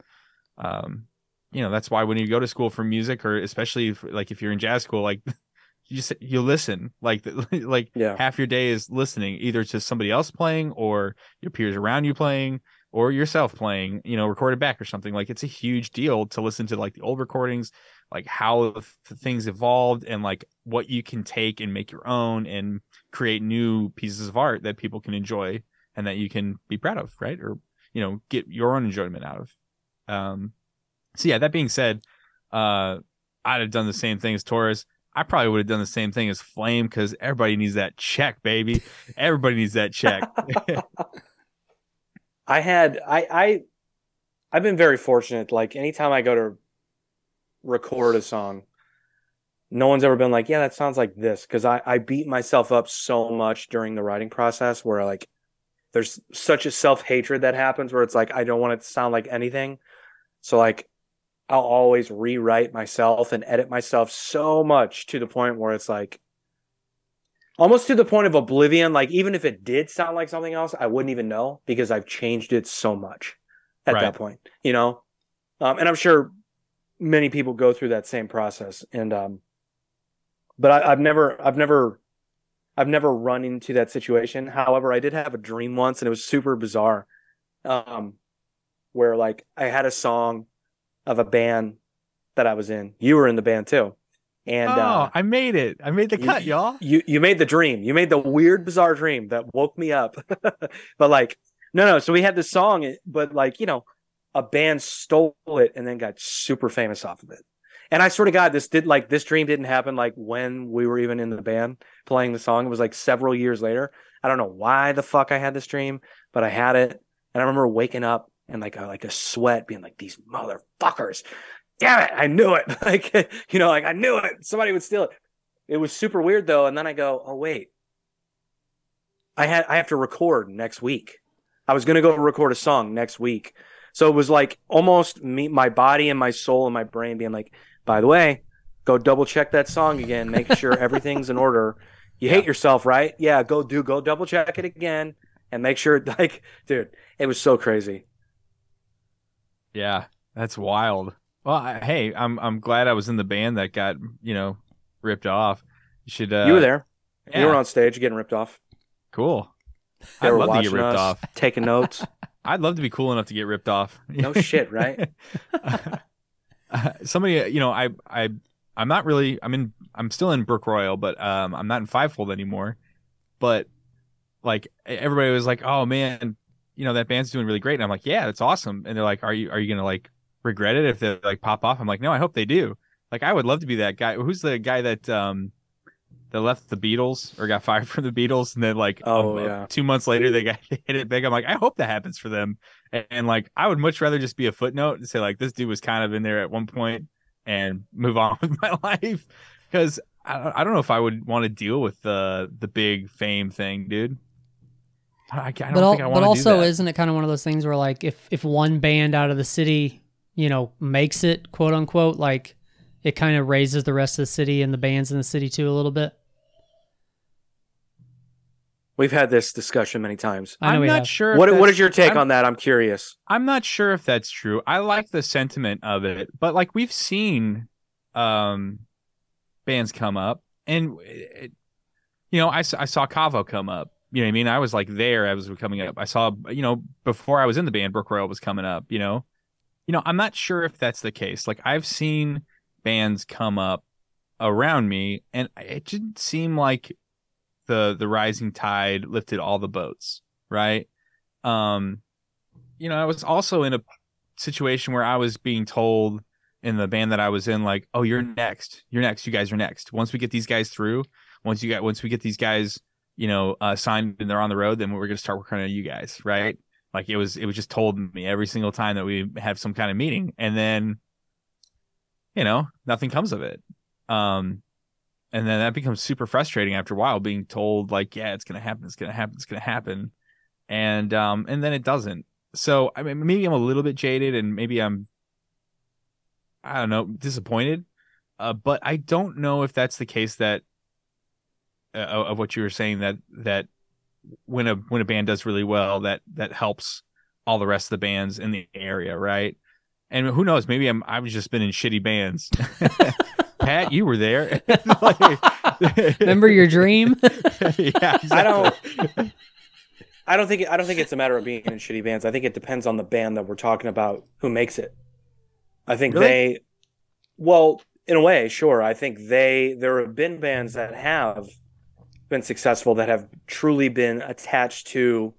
Um, you know, that's why when you go to school for music, or especially if, like if you're in jazz school, like you you listen, like *laughs* like Yeah. half your day is listening either to somebody else playing or your peers around you playing or yourself playing, you know, recorded back or something. Like it's a huge deal to listen to like the old recordings, like how things evolved and like what you can take and make your own and create new pieces of art that people can enjoy and that you can be proud of, right? Or you know, get your own enjoyment out of. Um so yeah, that being said, uh I'd have done the same thing as Taurus. I probably would have done the same thing as Flame because everybody needs that check, baby. Everybody needs that check. *laughs* I had I I I've been very fortunate. Like anytime I go to record a song, no one's ever been like, "Yeah, that sounds like this." Because I I beat myself up so much during the writing process where like there's such a self hatred that happens where it's like I don't want it to sound like anything. So like I'll always rewrite myself and edit myself so much to the point where it's like almost to the point of oblivion. Like even if it did sound like something else, I wouldn't even know because I've changed it so much at Right. that point, you know? Um, and I'm sure many people go through that same process. And, um, but I, I've never, I've never, I've never run into that situation. However, I did have a dream once and it was super bizarre. Um, where like I had a song of a band that I was in. You were in the band too. And, oh, uh, I made it. I made the you- cut, y'all. you you made the dream. You made the weird, bizarre dream that woke me up. *laughs* but like, no, no. So we had this song, but like, you know, a band stole it and then got super famous off of it. And I swear to God, this did like this dream didn't happen like when we were even in the band playing the song. It was like several years later. I don't know why the fuck I had this dream, but I had it. And I remember waking up and like a, like a sweat being like, these motherfuckers. Damn it. I knew it. *laughs* Like, you know, like I knew it. Somebody would steal it. It was super weird though. And then I go, oh wait. I had I have to record next week. I was gonna go record a song next week. So it was like almost me my body and my soul and my brain being like, by the way, go double check that song again, make sure everything's in order. You hate yourself, right? Yeah, go do go double check it again and make sure *laughs* like dude, it was so crazy. Yeah, that's wild. Well, I, hey, I'm I'm glad I was in the band that got you know ripped off. You should. Uh, you were there. Yeah, You were on stage getting ripped off. cool. They I'd were love to get ripped us, off. taking notes. *laughs* I'd love to be cool enough to get ripped off. No shit, right? *laughs* Somebody, you know, I I I'm not really. I'm in. I'm still in Brook Royal, but um, I'm not in Fivefold anymore. But like everybody was like, "Oh man, you know that band's doing really great," and I'm like, "Yeah, that's awesome." And they're like, "Are you are you gonna like regret it if they like pop off?" I'm like, "No, I hope they do." Like I would love to be that guy. Who's the guy that um that left the Beatles or got *laughs* fired from the Beatles, and then like Oh, um, yeah. two months later they got *laughs* they hit it big. I'm like, I hope that happens for them. And, and like I would much rather just be a footnote and say like this dude was kind of in there at one point and move *laughs* on with my life because I, I don't know if I would want to deal with the the big fame thing, dude. I, I don't but al- think I want but also do that. isn't it kind of one of those things where like if if one band out of the city you know makes it quote unquote like it kind of raises the rest of the city and the bands in the city too a little bit We've had this discussion many times. i know I'm not have. sure. if What what that's- is your take I'm- on that? I'm curious. I'm not sure if that's true. I like the sentiment of it, but like we've seen um bands come up and it, you know, I saw Cavo come up. You know what I mean? I was like there as was coming up. I saw, you know, before I was in the band, Brook Royal was coming up, you know. You know, I'm not sure if that's the case. Like I've seen bands come up around me and it didn't seem like the the rising tide lifted all the boats, right? Um you know, I was also in a situation where I was being told in the band that I was in, like, "Oh, you're next. You're next. You guys are next. Once we get these guys through, once you got, once we get these guys, you know, uh, signed and they're on the road, then we're gonna start working on you guys, right?" Like it was, it was just told me every single time that we have some kind of meeting, and then, you know, nothing comes of it. Um, and then that becomes super frustrating after a while, being told like, "Yeah, it's gonna happen. It's gonna happen. It's gonna happen," and um, and then it doesn't so I mean, maybe I'm a little bit jaded, and maybe I'm, I don't know, disappointed. Uh, but I don't know if that's the case that uh, of what you were saying that that when a when a band does really well, that that helps all the rest of the bands in the area, right? And who knows? Maybe I'm I've just been in shitty bands. *laughs* Pat, you were there. Like- *laughs* *laughs* remember your dream yeah, I don't- I don't think I don't think it's a matter of being in shitty bands. I think it depends on the band that we're talking about who makes it. I think Really? they well, in a way, sure. I think they there have been bands that have been successful that have truly been attached to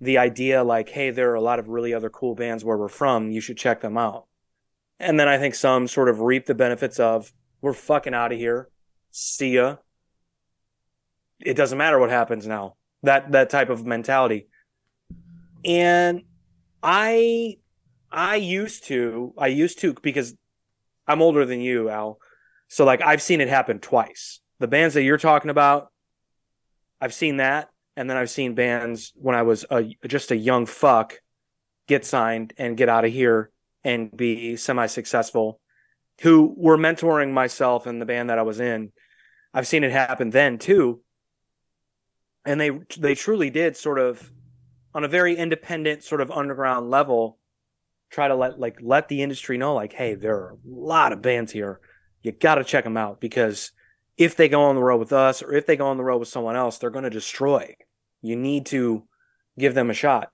the idea like, hey, there are a lot of really other cool bands where we're from, you should check them out. And then I think some sort of reap the benefits of we're fucking out of here. See ya. It doesn't matter what happens now that that type of mentality and i i used to i used to because i'm older than you al so like i've seen it happen twice the bands that you're talking about i've seen that. And then i've seen bands when i was a, just a young fuck get signed and get out of here and be semi-successful who were mentoring myself and the band that i was in. I've seen it happen then too. And they they truly did sort of on a very independent sort of underground level try to let like let the industry know like hey there are a lot of bands here. You got to check them out because if they go on the road with us or if they go on the road with someone else they're going to destroy you need to give them a shot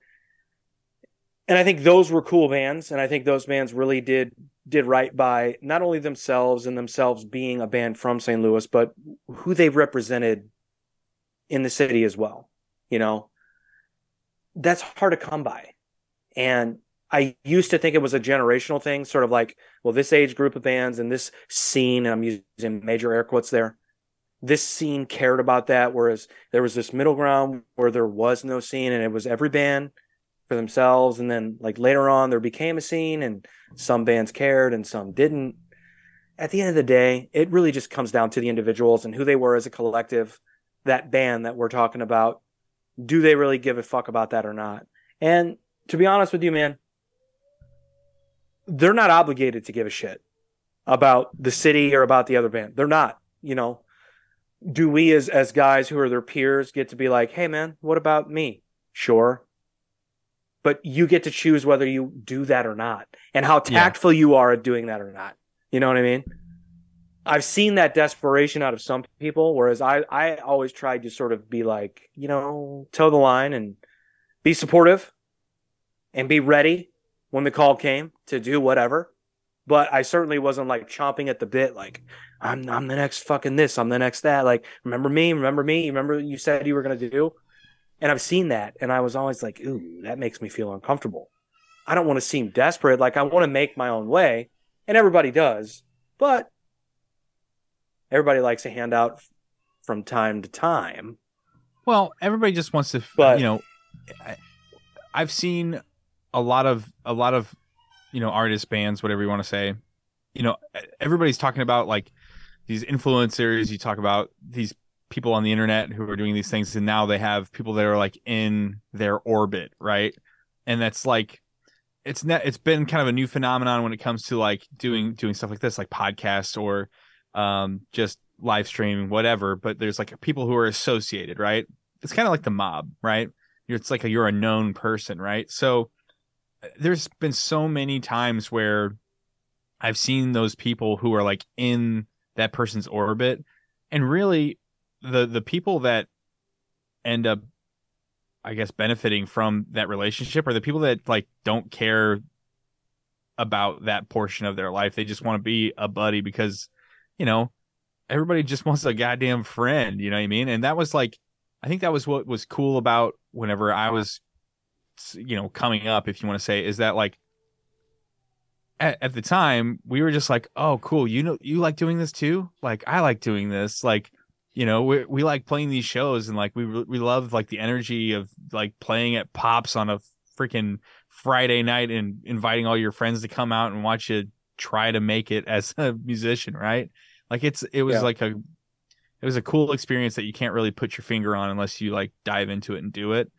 and i think those were cool bands and i think those bands really did did right by not only themselves and themselves being a band from st louis but who they represented in the city as well. You know, that's hard to come by. And I used to think it was a generational thing, sort of like, well, this age group of bands and this scene, and I'm using major air quotes there. This scene cared about that, whereas there was this middle ground where there was no scene, and it was every band for themselves. And then, like later on, there became a scene, and some bands cared and some didn't. At the end of the day, it really just comes down to the individuals and who they were as a collective. That band that we're talking about, do they really give a fuck about that or not? And to be honest with you, man, they're not obligated to give a shit about the city or about the other band. They're not, you know. Do we as as guys who are their peers get to be like, "Hey man, what about me?" Sure. But you get to choose whether you do that or not and how Yeah. tactful you are at doing that or not. You know what I mean? I've seen that desperation out of some people whereas I I always tried to sort of be like, you know, toe the line and be supportive and be ready when the call came to do whatever. But I certainly wasn't like chomping at the bit, like I'm I'm the next fucking this, I'm the next that. Like, remember me, remember me, remember you said you were gonna do. And I've seen that, and I was always like, ooh, that makes me feel uncomfortable. I don't want to seem desperate. Like I want to make my own way, and everybody does, but everybody likes a handout from time to time. Well, everybody just wants to, But- you know, I, I've seen a lot of a lot of, you know, artist bands, whatever you want to say. You know, everybody's talking about like these influencers. You talk about these people on the internet who are doing these things, and now they have people that are like in their orbit, right? And that's like, it's net. It's been kind of a new phenomenon when it comes to like doing doing stuff like this, like podcasts or um just live streaming, whatever. But there's like people who are associated, right? It's kind of like the mob, right? It's like a, you're a known person, right? So there's been so many times where I've seen those people who are like in that person's orbit, and really the the people that end up, I guess, benefiting from that relationship are the people that like don't care about that portion of their life. They just want to be a buddy because, you know, everybody just *laughs* wants a goddamn friend. You know what I mean? And that was like, I think that was what was cool about whenever I was, you know, coming up, if you want to say, is that like at, at the time we were just like, oh, cool. You know, you like doing this too? Like, I like doing this. Like, you know, we we like playing these shows and like we we love like the energy of like playing at Pops on a freaking Friday night and inviting all your friends to come out and watch you try to make it as a musician, right? Like it's it was Yeah. like a it was a cool experience that you can't really put your finger on unless you like dive into it and do it.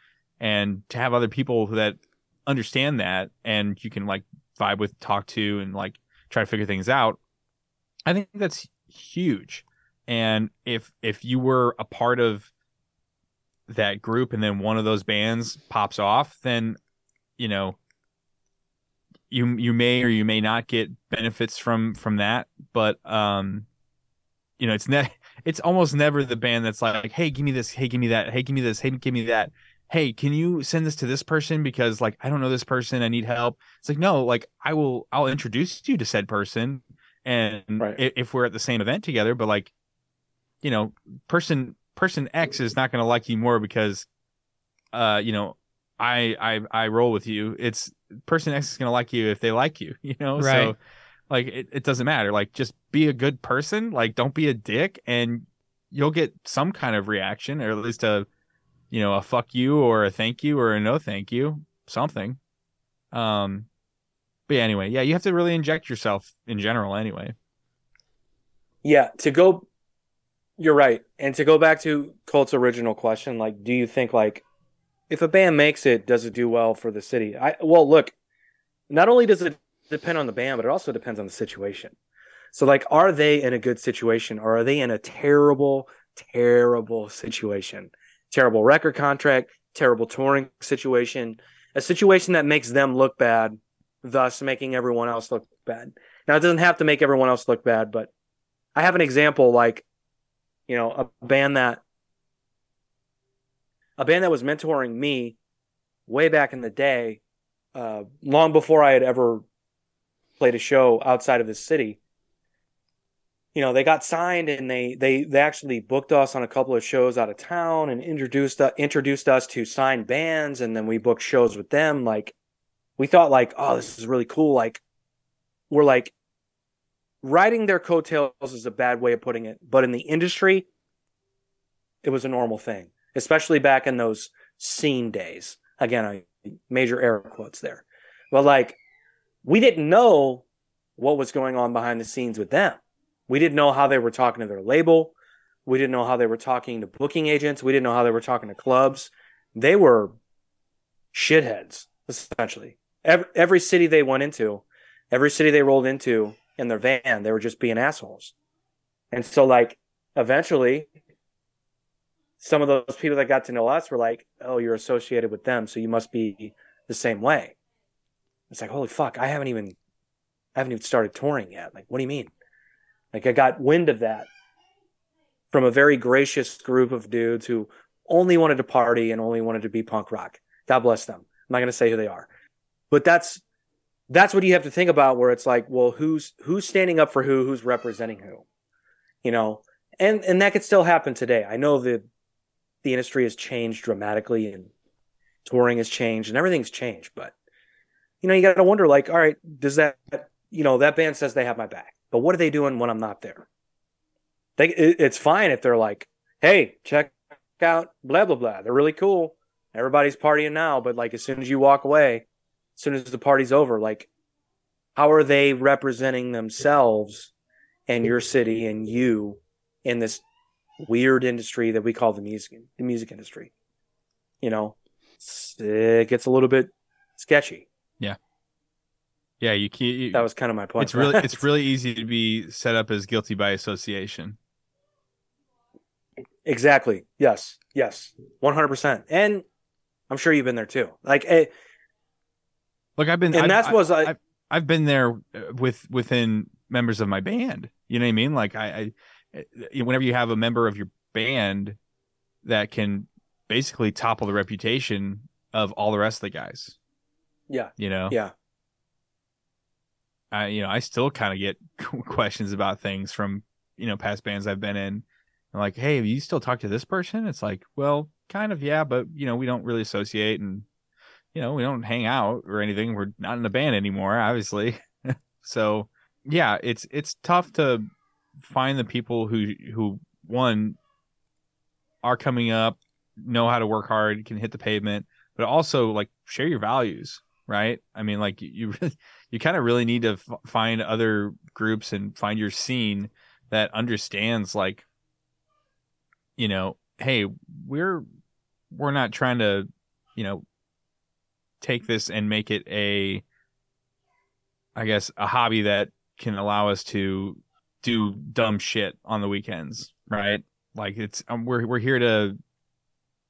And to have other people that understand that and you can like vibe with, talk to, and like try to figure things out, I think that's huge. And if if you were a part of that group and then one of those bands pops off, then you know you you may or you may not get benefits from from that, but um you know it's ne- it's almost never the band that's like, hey, give me this, hey, give me that, hey, give me this, hey, give me that. Hey, can you send this to this person because like I don't know this person, I need help. It's like no, like I will, I'll introduce you to said person, and Right. i- if we're at the same event together, but like, you know, person person X is not going to like you more because, uh, you know, I I I roll with you. It's person X is going to like you if they like you, *laughs* you know. Right. So like it, it doesn't matter. Like just be a good person. Like don't be a dick, and you'll get some kind of reaction, or at least a, you know, a fuck you or a thank you or a no thank you, something. Um, but yeah, anyway, yeah, you have to really inject yourself in general, anyway. Yeah, to go you're right. And to go back to Colt's original question, like do you think like if a band makes it, does it do well for the city? I well, look, not only does it depend on the band, but it also depends on the situation. So like are they in a good situation or are they in a terrible terrible situation? Terrible record contract, terrible touring situation, a situation that makes them look bad, thus making everyone else look bad. Now it doesn't have to make everyone else look bad, but I have an example like, you know, a band that a band that was mentoring me way back in the day, uh, long before I had ever played a show outside of the city. You know, they got signed and they they they actually booked us on a couple of shows out of town and introduced uh, introduced us to signed bands and then we booked shows with them like we thought like, oh, this is really cool. Like, we're like riding their coattails is a bad way of putting it, but in the industry, it was a normal thing, especially back in those scene days. Again, I major air quotes there, but like we didn't know what was going on behind the scenes with them. We didn't know how they were talking to their label. We didn't know how they were talking to booking agents. We didn't know how they were talking to clubs. They were shitheads, essentially. Every, every city they went into, every city they rolled into in their van, they were just being assholes. And so, like, eventually, some of those people that got to know us were like, oh, you're associated with them, so you must be the same way. It's like, holy fuck, I haven't even, I haven't even started touring yet. Like, what do you mean? Like, I got wind of that from a very gracious group of dudes who only wanted to party and only wanted to be punk rock. God bless them. I'm not going to say who they are, but that's that's what you have to think about. Where it's like, well, who's who's standing up for who? Who's representing who? You know, and and that could still happen today. I know the the industry has changed dramatically and touring has changed and everything's changed, but you know, you got to wonder, like, all right, does that you know that band says they have my back, but what are they doing when I'm not there? They, it, it's fine if they're like, hey, check out blah blah blah. They're really cool. Everybody's partying now, but like as soon as you walk away, as soon as the party's over, like how are they representing themselves and your city and you in this weird industry that we call the music the music industry? You know, it gets a little bit sketchy. Yeah, you can't. You, That was kind of my point. it's really it's *laughs* really easy to be set up as guilty by association. exactly yes, yes, one hundred percent. And I'm sure you've been there too. Like, eh, Look, I've been and I've, I- was I, I've, I've been there uh, with within members of my band. You know what I mean? Like I, I uh, whenever you have a member of your band that can basically topple the reputation of all the rest of the guys. yeah, You know, yeah. I you know I still kind of get *laughs* questions about things from you know past bands I've been in. Like, hey, have you still talk to this person? It's like, well, kind of, yeah, but you know, we don't really associate, and you know, we don't hang out or anything. We're not in a band anymore, obviously. *laughs* so yeah, it's it's tough to find the people who who one are coming up, know how to work hard, can hit the pavement, but also like share your values, right? I mean, like you really you kind of really need to f- find other groups and find your scene that understands like you know hey we're we're not trying to you know take this and make it a i guess a hobby that can allow us to do dumb shit on the weekends right? Like it's um, we're we're here to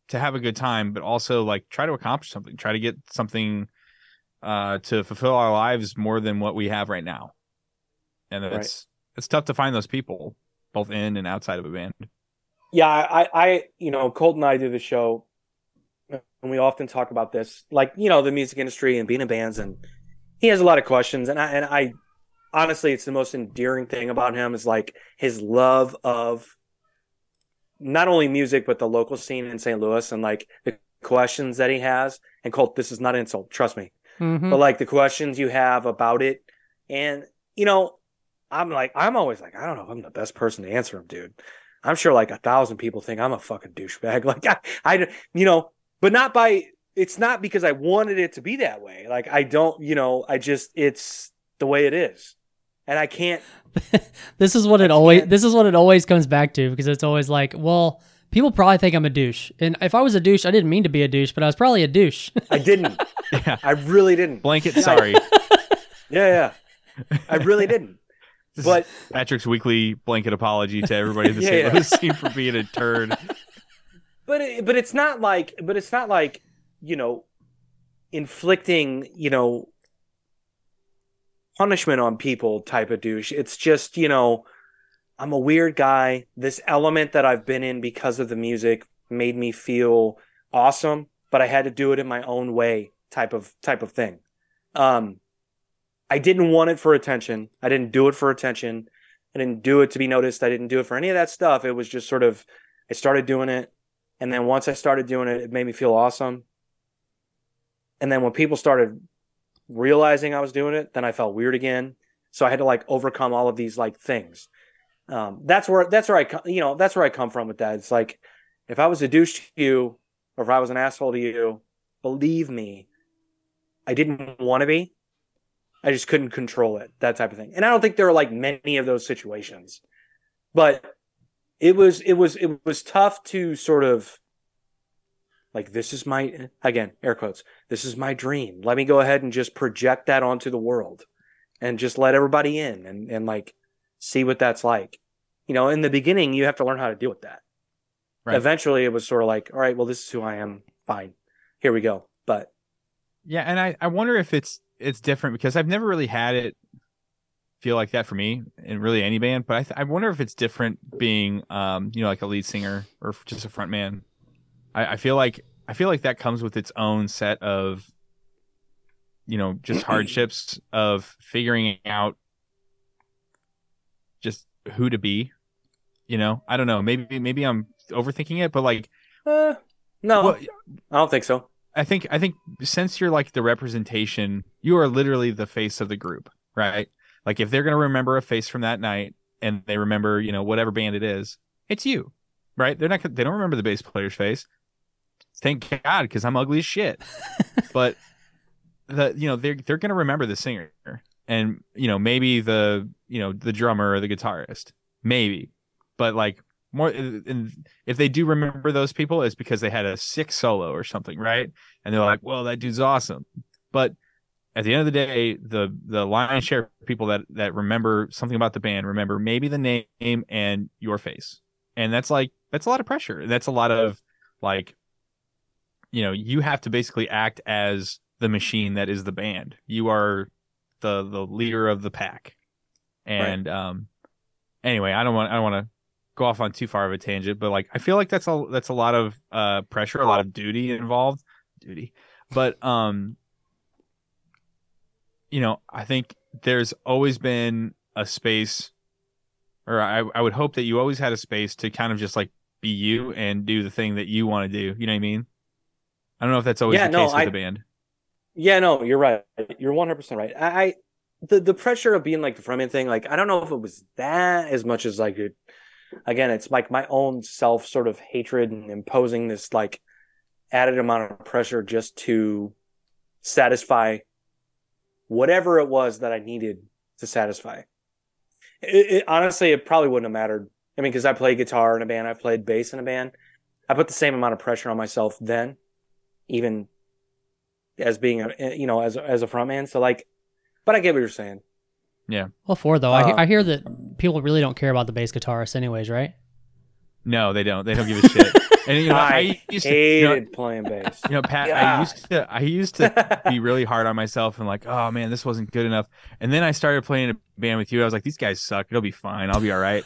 to have a good time but also like try to accomplish something try to get something uh, to fulfill our lives more than what we have right now. And Right. it's it's tough to find those people, both in and outside of a band. yeah I, I you know colt and i do the show and we often talk about this like you know the music industry and being in bands and he has a lot of questions and i and i honestly it's the most endearing thing about him is like his love of not only music but the local scene in st louis and like the questions that he has and colt this is not an insult trust me Mhm. but like the questions you have about it and you know i'm like i'm always like i don't know if i'm the best person to answer them dude. I'm sure like a thousand people think i'm a fucking douchebag. *laughs* Like I, I you know but not by it's not because i wanted it to be that way. Like i don't you know i just it's the way it is. And i can't *laughs* this is what it always this is what it always comes back to because it's always like, well, people probably think I'm a douche. And if I was a douche, I didn't mean to be a douche, but I was probably a douche. i didn't *laughs* Yeah. i really didn't Blanket sorry. *laughs* yeah yeah i really didn't *laughs* This but Patrick's weekly blanket apology to everybody in the Yeah, St. Louis scene for being a turd. but it, but it's not like but it's not like you know inflicting you know punishment on people type of douche it's just you know i'm a weird guy. This element that i've been in because of the music made me feel awesome but i had to do it in my own way type of type of thing. Um i didn't want it for attention. I didn't do it for attention. I didn't do it to be noticed. I didn't do it for any of that stuff. It was just sort of i started doing it. And then once I started doing it, it made me feel awesome. And then when people started realizing I was doing it, then I felt weird again. So I had to like overcome all of these like things. Um, that's where that's where I you know that's where I come from with that. It's like if I was a douche to you, or if I was an asshole to you, believe me, I didn't want to be. I just couldn't control it, that type of thing. And I don't think there are like many of those situations, but it was it was it was tough to sort of like this is my again air quotes this is my dream let me go ahead and just project that onto the world and just let everybody in and and like see what that's like you know in the beginning you have to learn how to deal with that Right. eventually it was sort of like all right well this is who i am fine here we go but Yeah, and I, I wonder if it's it's different because I've never really had it feel like that for me in really any band. But I th- I wonder if it's different being um you know like a lead singer or just a front man. I, I feel like I feel like that comes with its own set of you know just *clears throat* hardships of figuring out just who to be. You know, I don't know. Maybe maybe I'm overthinking it, but like uh, no well, i don't think so I think I think since you're like the representation, you are literally the face of the group, right? Like if they're gonna remember a face from that night and they remember, you know, whatever band it is, it's you, right? They're not they don't remember the bass player's face. Thank God, because I'm ugly as shit. *laughs* but the you know they're they're gonna remember the singer and you know maybe the you know the drummer or the guitarist, maybe, but like more uh, and if they do remember those people it's because they had a sick solo or something right? And they're like well that dude's awesome. But at the end of the day the the lion's share people that that remember something about the band remember maybe the name and your face. And that's like that's a lot of pressure. That's a lot of like you know you have to basically act as the machine that is the band. You are the the leader of the pack and um anyway i don't want i don't want to go off on too far of a tangent, but like I feel like that's a that's a lot of uh pressure, a lot of duty involved. Duty. But um you know, I think there's always been a space or I I would hope that you always had a space to kind of just like be you and do the thing that you want to do. You know what I mean? I don't know if that's always Yeah, the no, case with I- the band. Yeah, no, you're right. You're 100% right. I, I the the pressure of being like the frontman thing, like I don't know if it was that as much as like it, again, it's like my own self sort of hatred and imposing this like added amount of pressure just to satisfy whatever it was that I needed to satisfy. It, it, honestly, it probably wouldn't have mattered. I mean, because I played guitar in a band, I played bass in a band. I put the same amount of pressure on myself then, even as being a you know as as a frontman. So like, but I get what you're saying. Yeah. Well, four though. I, Uh, I hear that people really don't care about the bass guitarist, anyways, right? No, they don't. They don't give a shit. *laughs* And you know, I, I used to you know, hated playing bass. You know, Pat, I used to I used to *laughs* be really hard on myself and like, oh man, this wasn't good enough. And then I started playing a band with you. I was like, these guys suck. It'll be fine. I'll be all right.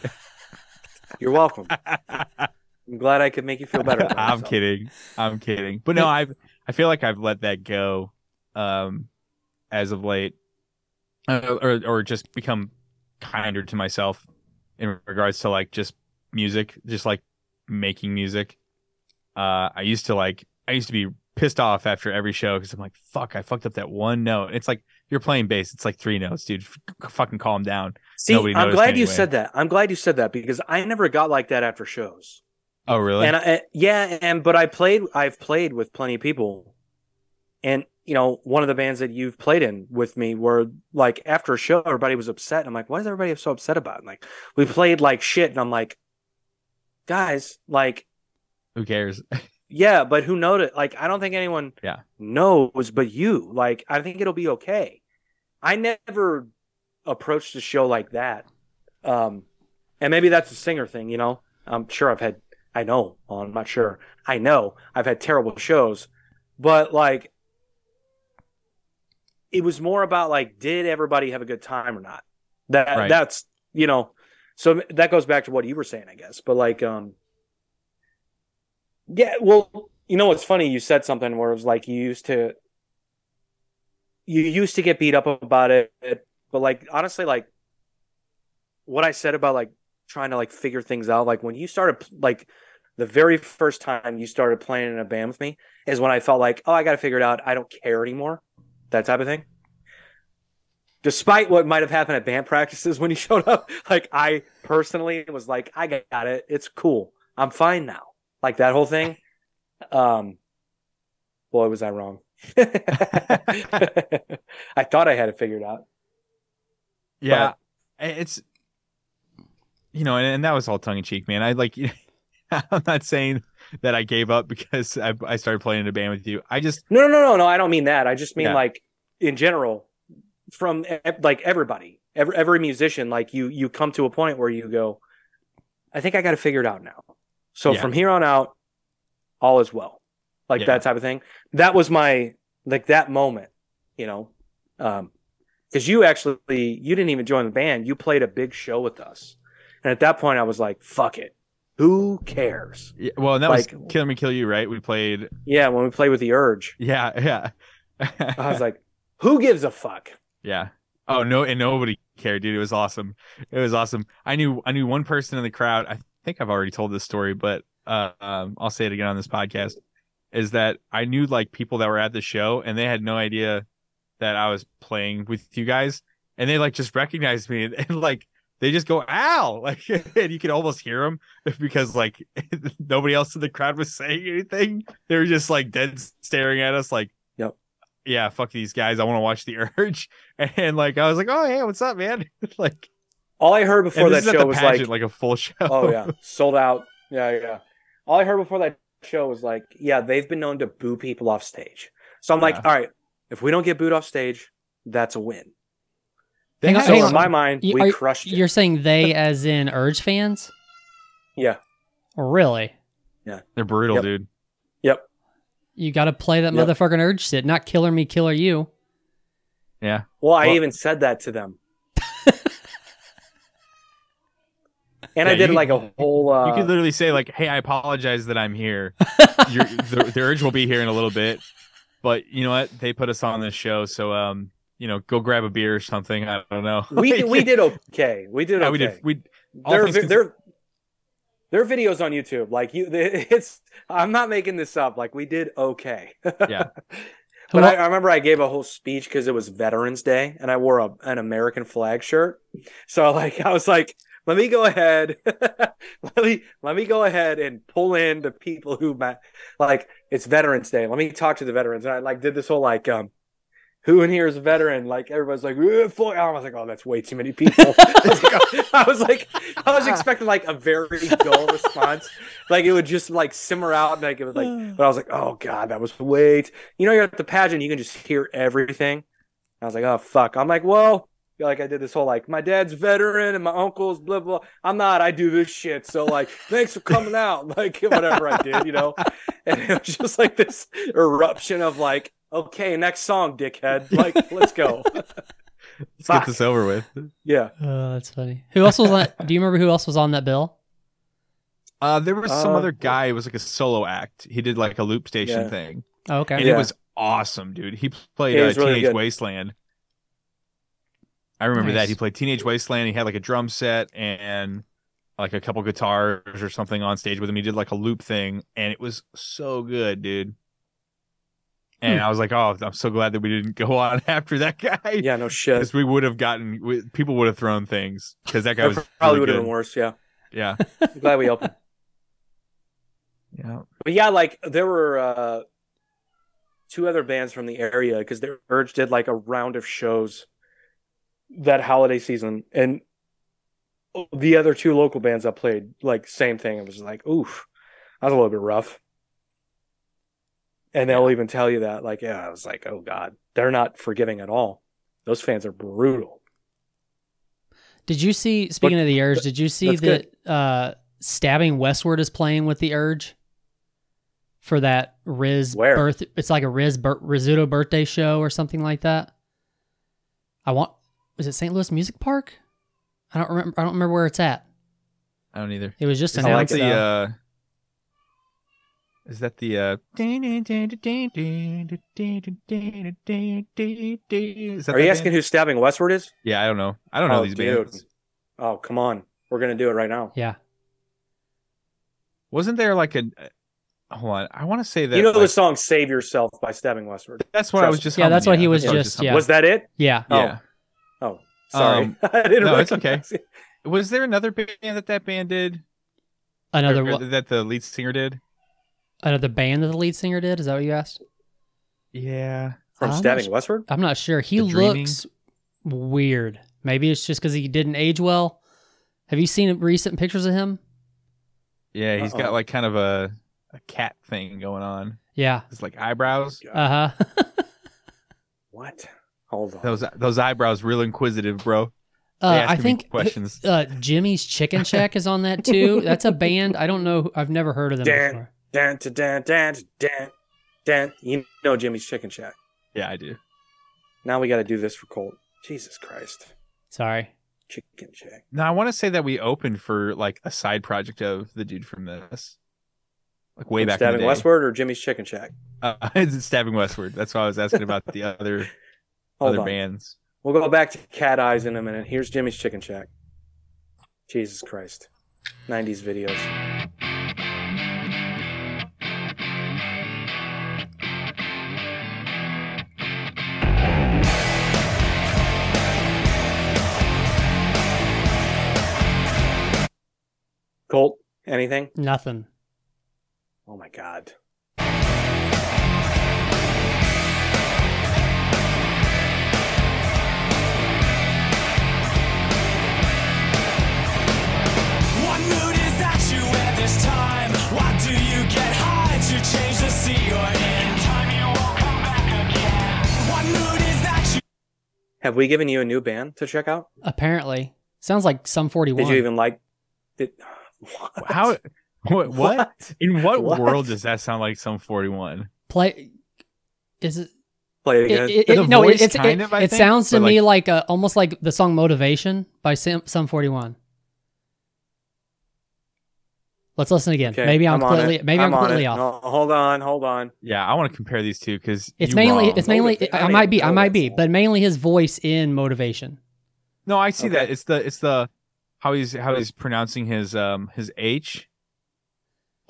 *laughs* You're welcome. I'm glad I could make you feel better. I'm kidding. I'm kidding. But no, I've I feel like I've let that go um as of late. Uh, or or just become kinder to myself in regards to like just music, just like making music. Uh I used to like I used to be pissed off after every show because I'm like, fuck, I fucked up that one note. It's like you're playing bass. It's like three notes, dude. F- fucking calm down. See, Nobody I'm glad you said that. I'm glad you said that because I never got like that after shows. Oh, really? And I, yeah, and but I played. I've played with plenty of people, and you know, one of the bands that you've played in with me were like after a show, everybody was upset. I'm like, what is everybody so upset about? And like, we played like shit, and I'm like, guys, like, Who cares? *laughs* yeah, but who noticed? Like, I don't think anyone Yeah. knows, but you. Like, I think it'll be okay. I never approached a show like that. Um, and maybe that's a singer thing, you know. I'm sure I've had. I know. Well, I'm not sure. I know I've had terrible shows, but like, it was more about like, did everybody have a good time or not? That Right. that's you know. So that goes back to what you were saying, I guess. But like, um, yeah. Well, you know what's funny? You said something where it was like you used to, you used to get beat up about it, but like honestly, like what I said about like trying to like figure things out, like when you started like the very first time you started playing in a band with me is when I felt like, oh, I got to figure it out. I don't care anymore, that type of thing. despite what might have happened at band practices *laughs* when he showed up, like I personally was like, I got it. It's cool. I'm fine now. Like that whole thing. Um, boy, was I wrong. *laughs* I thought I had it figured out. Yeah, it's you know, and, and that was all tongue in cheek, man. I like. *laughs* *laughs* I'm not saying that I gave up because I, I started playing in a band with you. I just No, no, no, no, no. I don't mean that. I just mean Yeah. like in general, from like everybody, every every musician, like you you come to a point where you go, I think I got to figure it out now. So Yeah. from here on out, all is well, like Yeah. that type of thing. That was my like that moment, you know, um, because you actually you didn't even join the band. You played a big show with us, and at that point, I was like, fuck it, who cares? yeah, well, and that Like- was Kill Me Kill You, right? We played. Yeah, when we played with the Urge, Yeah, yeah. I was like, who gives a fuck? Yeah. Oh no, and nobody cared, dude. It was awesome. It was awesome. I knew I knew one person in the crowd. I think I've already told this story, but uh, um, I'll say it again on this podcast. Is that I knew like people that were at the show and they had no idea that I was playing with you guys, and they like just recognized me and, *laughs* and like they just go "ow," *laughs* like, and you could almost hear them *laughs* because like *laughs* nobody else in the crowd was saying anything. They were just like dead staring at us, like yep yeah, fuck these guys. I want to watch the Urge. And like I was like, oh hey, what's up, man? like All I heard before that this is at show was pageant, like, like, a full show. oh yeah, sold out. Yeah, yeah. All I heard before that show was like, yeah, they've been known to boo people off stage. So I'm like, all right, if we don't get booed off stage, that's a win. They Hang on, So hang in my mind, we are- crushed it. You're saying they, as in Urge fans? Yeah. Really? Yeah. They're brutal, Yep. dude. Yep. You got to play that Yep. motherfucking Urge shit, not Killer Me, Killer You. Yeah. Well, I Well- even said that to them. *laughs* and Yeah, I did you- like a whole. Uh, you could literally say like, "Hey, I apologize that I'm here. The, the Urge will be here in a little bit, but you know what? They put us on this show, so um, you know, go grab a beer or something. I don't know. we *laughs* we did okay. We did Yeah, okay. we did. We all There, things there, there are videos on YouTube. Like you, *laughs* it's. I'm not making this up. Like we did okay. *laughs* Yeah. But I, I remember I gave a whole speech because it was Veterans Day, and I wore a, an American flag shirt. So like I was like, let me go ahead, let me let me go ahead and pull in the people who like it's Veterans Day. Let me talk to the veterans, and I like did this whole like um. Who in here is a veteran? Like everybody's like, "Eh. I was like, oh, that's way too many people. *laughs* *laughs* I was like, I was expecting like a very dull response, like it would just like simmer out, like it was like. *sighs* But I was like, oh god, that was way. T-. You know, you're at the pageant, you can just hear everything. I was like, oh fuck. I'm like, well, like I did this whole like my dad's veteran and my uncle's blah blah. I'm not. I do this shit. So like, thanks for coming out. *laughs* Like whatever I did, you know. And it was just like this eruption of like, okay, next song, dickhead. *laughs* Like, let's go. *laughs* let's Fuck. get this over with. yeah. Oh, that's funny. Who else was on? *laughs* do you remember who else was on that bill? Uh, there was some Uh, other guy. It was like a solo act. He did like a loop station Yeah. thing, Oh, okay. and Yeah. it was awesome, dude. He played Yeah, uh, really Teenage good. Wasteland. I remember that he played Teenage Wasteland. He had like a drum set and like a couple guitars or something on stage with him. He did like a loop thing, and it was so good, dude. And Hmm. I was like, oh, I'm so glad that we didn't go *laughs* on after that guy. Yeah. No shit. Because we would have gotten, we, people would have thrown things because that guy was probably really would have been worse. Yeah. Yeah, *laughs* I'm glad we opened. yeah. But yeah, like there were uh two other bands from the area because the Urge did like a round of shows that holiday season, and the other two local bands that played like same thing. It was like, oof, that was a little bit rough. And they'll even tell you that, like, yeah, I was like, oh god, they're not forgiving at all. Those fans are brutal. Did you see? Speaking of the Urge, did you see that good. uh, Stabbing Westward is playing with the Urge for that Riz Where? birth? It's like a Riz bir- Rizzuto birthday show or something like that. I want. Is it St. Louis Music Park? I don't remember. I don't remember where it's at. I don't either. It was just Is I announced. like the uh, uh is that the uh that Are you asking band? who Stabbing Westward is? Yeah, I don't know. I don't know Oh, these dude. bands. Oh, come on. We're gonna do it right now. yeah. Wasn't there like a hold on? I want to say that you know like, the song "Save Yourself" by Stabbing Westward. that's what I was just Yeah, that's what he was that's just- Yeah. Was that it? Yeah. yeah. Oh, sorry. Um, *laughs* I didn't no, it's okay. it. Was there another band that that band did? Another Or- or that the lead singer did? Another band that the lead singer did. Is that what you asked? Yeah. From I'm Stabbing su- Westward? I'm not sure. He The Dreaming? looks weird. Maybe it's just because he didn't age well. Have you seen recent pictures of him? Yeah, he's Uh-oh. got like kind of a a cat thing going on. Yeah. It's like eyebrows. Uh huh. *laughs* What? Hold on. Those those eyebrows real inquisitive, bro. Uh, I think questions. uh, Jimmy's Chicken Shack is on that too. That's a band. I don't know. I've never heard of them Dan, before. Dan, to dan, dan, to dan, dan. You know Jimmy's Chicken Shack. Yeah, I do. Now we got to do this for Colt. Jesus Christ. Sorry. Chicken Shack. Now I want to say that we opened for like a side project of the dude from this, like way From back in Stabbing the day. Westward or Jimmy's Chicken Shack? Uh, *laughs* it's stabbing westward. That's why I was asking about the other *laughs* Hold other on. bands. We'll go back to Cat Eyes in a minute. Here's Jimmy's Chicken Shack. Jesus Christ. 90s videos. Again. What mood is that you Have we given you a new band to check out? Apparently, sounds like Sum 41. Did you even like it? What? How? What? What? In what, What? world does that sound like Sum forty one? play? Is it? Play it it, again. it- The it- no, it, it's, kind it, of, it think, sounds to but me like- like uh, almost like the song "Motivation" by Sam, Sum 41. Let's listen again. Okay, maybe I'm, on completely it. maybe I'm, on completely it. off. No, hold on, hold on. Yeah, I want to compare these two because It's mainly it's mainly Motivate- I I might be I might be, song. but mainly his voice in "Motivation." No, I see Okay. that. It's the it's the how he's how he's pronouncing his um his H.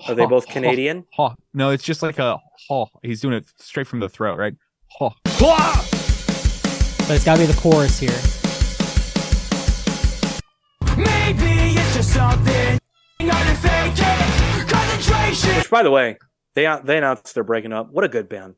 Are they both Canadian? ha. No, it's just like a ha. He's doing it straight from the throat, right? Ha. But it's got to be the chorus here. Maybe it's just something under. Concentration. Which, by the way, they they announced they're breaking up. What a good band.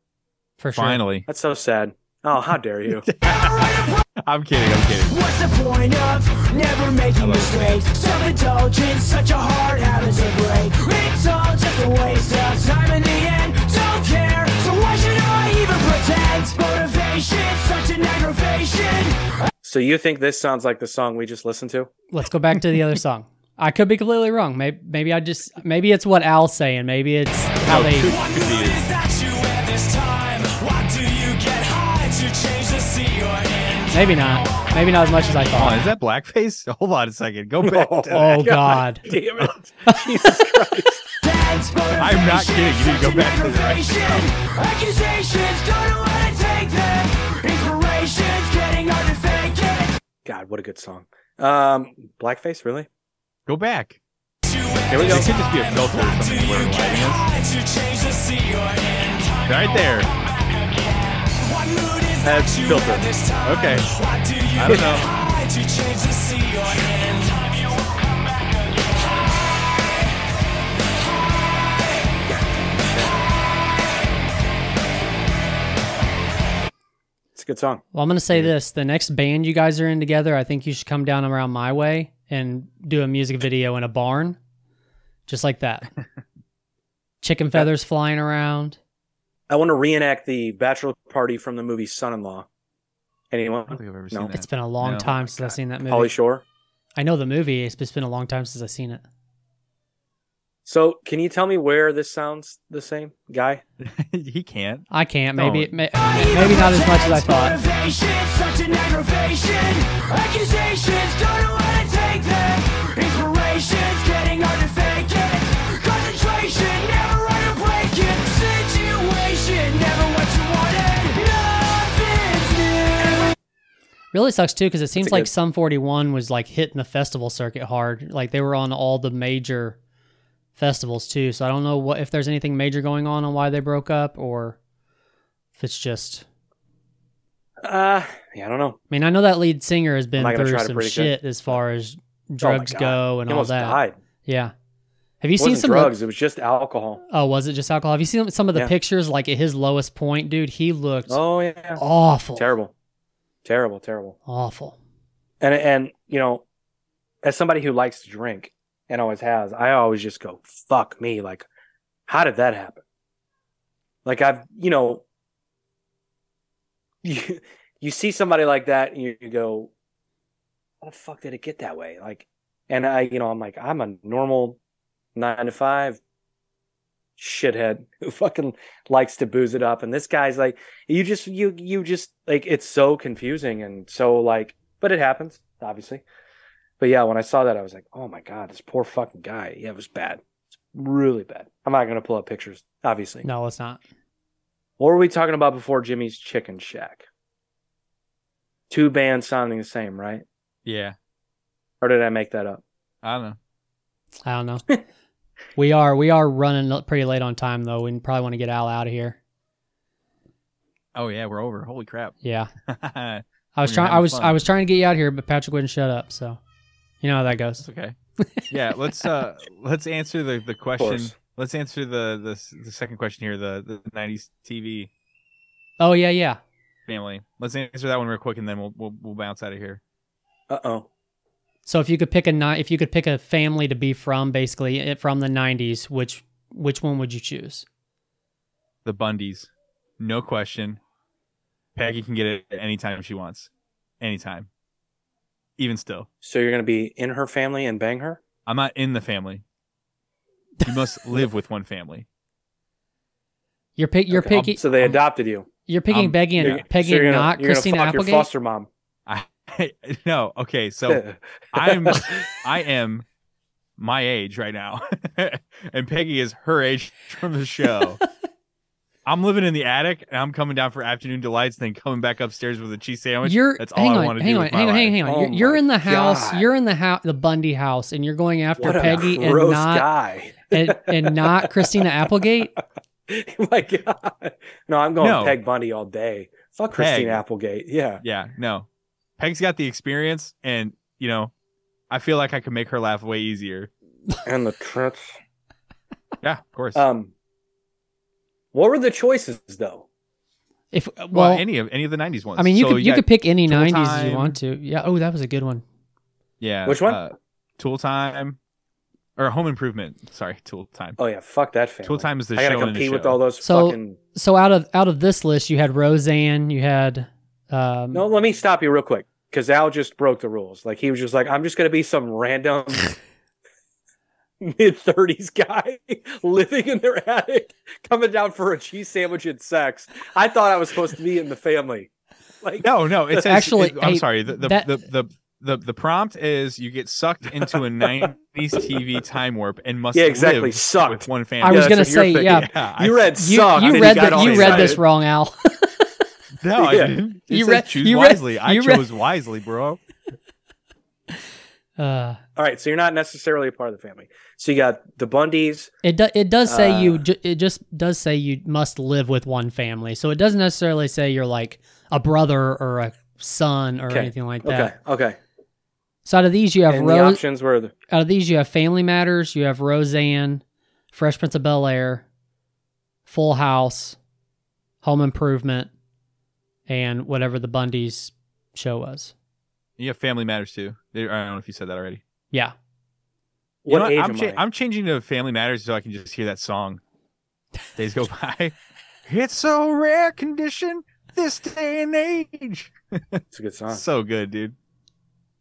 For sure. Finally, That's so sad. Oh, how dare you? *laughs* I'm kidding. I'm kidding. What's the point of never making mistakes? Self-indulgence, such a hard habit to break. It's all just a waste of time in the end. Don't care, so why should I even pretend? Motivation, such an aggravation. so you think this sounds like the song we just listened to? Let's go back to the other *laughs* song. I could be completely wrong. Maybe maybe I just maybe it's what Al's saying. Maybe it's how No, they maybe not. Maybe not as much as I Hold on, thought. is that blackface? *laughs* Hold on a second. Go back. to Oh that. God. *laughs* Damn it. Jesus *laughs* Christ. I'm not kidding. You need to go back to the right Accusations, don't know how to take them. Inspirations, getting hard to fake it. God, what a good song. Um, Blackface, really? Go back. Here we go. It could just be a filter or something where lighting is. To change the sea you're in. Right there. What That's filter. at this time? Okay. Why do you I don't know. high to change the sea you're in? Time you won't come back again. It's a good song. Well, I'm gonna say this: the next band you guys are in together, I think you should come down around my way and do a music video in a barn, just like that. *laughs* Chicken feathers flying around. I want to reenact the bachelor party from the movie Son-in-Law. I don't Anyone? think I've ever No. seen that. It's been a long No. time since I've seen that movie. Pauly Shore. I know the movie. It's just been a long time since I've seen it. So, can you tell me where this sounds the same, guy? *laughs* he can't. I can't. Maybe Don't. may, maybe not as much as I thought. Such an aggravation. Accusations, don't know how to take them. Inspirations, getting hard to fake it. Concentration, Really sucks too because it seems like good- Sum 41 was like hitting the festival circuit hard. Like they were on all the major festivals too. So I don't know what if there's anything major going on on why they broke up or if it's just Uh, yeah, I don't know. I mean, I know that lead singer has been through some shit as far as drugs Oh go and he all that. died. Yeah. Have you It seen some? of- drugs. It was just alcohol. oh, was it just alcohol? Have you seen some of the Yeah. pictures? Like at his lowest point, dude, he looked Oh yeah, awful, terrible, terrible, terrible. awful. And and you know, as somebody who likes to drink and always has, I always just go, "Fuck me!" Like, how did that happen? Like I've, you know, you *laughs* you see somebody like that, and you, you go, "How the fuck did it get that way?" Like, and I, you know, I'm like, I'm a normal nine to five shithead who fucking likes to booze it up, and this guy's like, you just, you, you just like, it's so confusing and so like, but it happens, obviously. But yeah, when I saw that, I was like, oh my god, this poor fucking guy. Yeah, it was bad. It's really bad. I'm not gonna pull up pictures, obviously. No, it's not. What were we talking about before Jimmy's Chicken Shack? Two bands sounding the same, right? Yeah. Or did I make that up? I don't know. I don't know. *laughs* we are we are running pretty late on time though. We probably want to get Al out of here. Oh yeah, we're over. Holy crap. Yeah. *laughs* I was trying. I was fun. I was trying to get you out here, but Patrick wouldn't shut up. So, you know how that goes. okay. *laughs* Yeah, let's uh let's answer the the question. Let's answer the the the second question here. The the '90s TV Oh yeah, yeah. family. Let's answer that one real quick, and then we'll we'll, we'll bounce out of here. Uh oh. So if you could pick a ni- if you could pick a family to be from, basically eh, from the '90s, which which one would you choose? The Bundys, no question. Peggy can get it anytime she wants, anytime. Even still, So you're gonna be in her family and bang her? I'm not in the family. You must *laughs* live with one family. You're pick you're Okay. Um, picking So they um, adopted you. you're picking um, Peggy and You're- Peggy so you're and gonna- not you're Christina fuck your foster mom. I *laughs* no. Okay, so *laughs* I'm I am my age right now, *laughs* and Peggy is her age from the show. I'm living in the attic, and I'm coming down for afternoon delights, then coming back upstairs with a cheese sandwich. You're That's all hang I on, want to hang do on, hang on, hang on, life. hang on. Oh You're, you're in the house. God. You're in the house, the Bundy house, and you're going after What Peggy and not guy. and, and not Christina Applegate. Oh my God. No, I'm going No. Peg Bundy all day. Fuck Peg. Christina Applegate. Yeah. Yeah, no. Peg's got the experience, and you know, I feel like I could make her laugh way easier. And the tricks. Yeah, of course. Um, what were the choices though? If well, well, any of any of the '90s ones. I mean, you So could you got could pick any '90s if Time. you want to. Yeah. Oh, that was a good one. Yeah. Which one? Uh, Tool Time, or Home Improvement. Sorry, Tool Time. Oh yeah, fuck that family. Tool Time is the I gotta show. in compete with all those So- fucking. So out of out of this list, you had Roseanne. You had um, No, let me stop you real quick because Al just broke the rules. Like he was just like, I'm just gonna be some random *laughs* mid thirties guy *laughs* living in their attic, coming down for a cheese sandwich and sex. I thought I was supposed to be in the family. Like No, no. It's *laughs* Actually, actually. I'm hey, sorry. The the, that- the the the the prompt is you get sucked into a '90s TV time warp and must Yeah, exactly. live Sucked. with one family. I was Yeah, gonna that's say, you're yeah. Yeah, you I- read You, you read got that. You read this wrong, Al. No, *laughs* I didn't. It You read- choose you read- wisely. I you read- chose wisely, bro. *laughs* Uh, All right, so you're not necessarily a part of the family. So you got the Bundys. it do, it does say you Uh, ju- it just does say you must live with one family. So it doesn't necessarily say you're like a brother or a son or Okay. anything like that. Okay, okay. So out of these, you have And the Rose. options were the, Out of these, you have Family Matters. You have Roseanne, Fresh Prince of Bel Air, Full House, Home Improvement, and whatever the Bundys show was. You have Family Matters too. I don't know if you said that already. Yeah. You know what age I'm, am cha- I? I'm changing to Family Matters so I can just hear that song. *laughs* Days go by. It's so rare condition this day and age. It's a good song. So good, dude.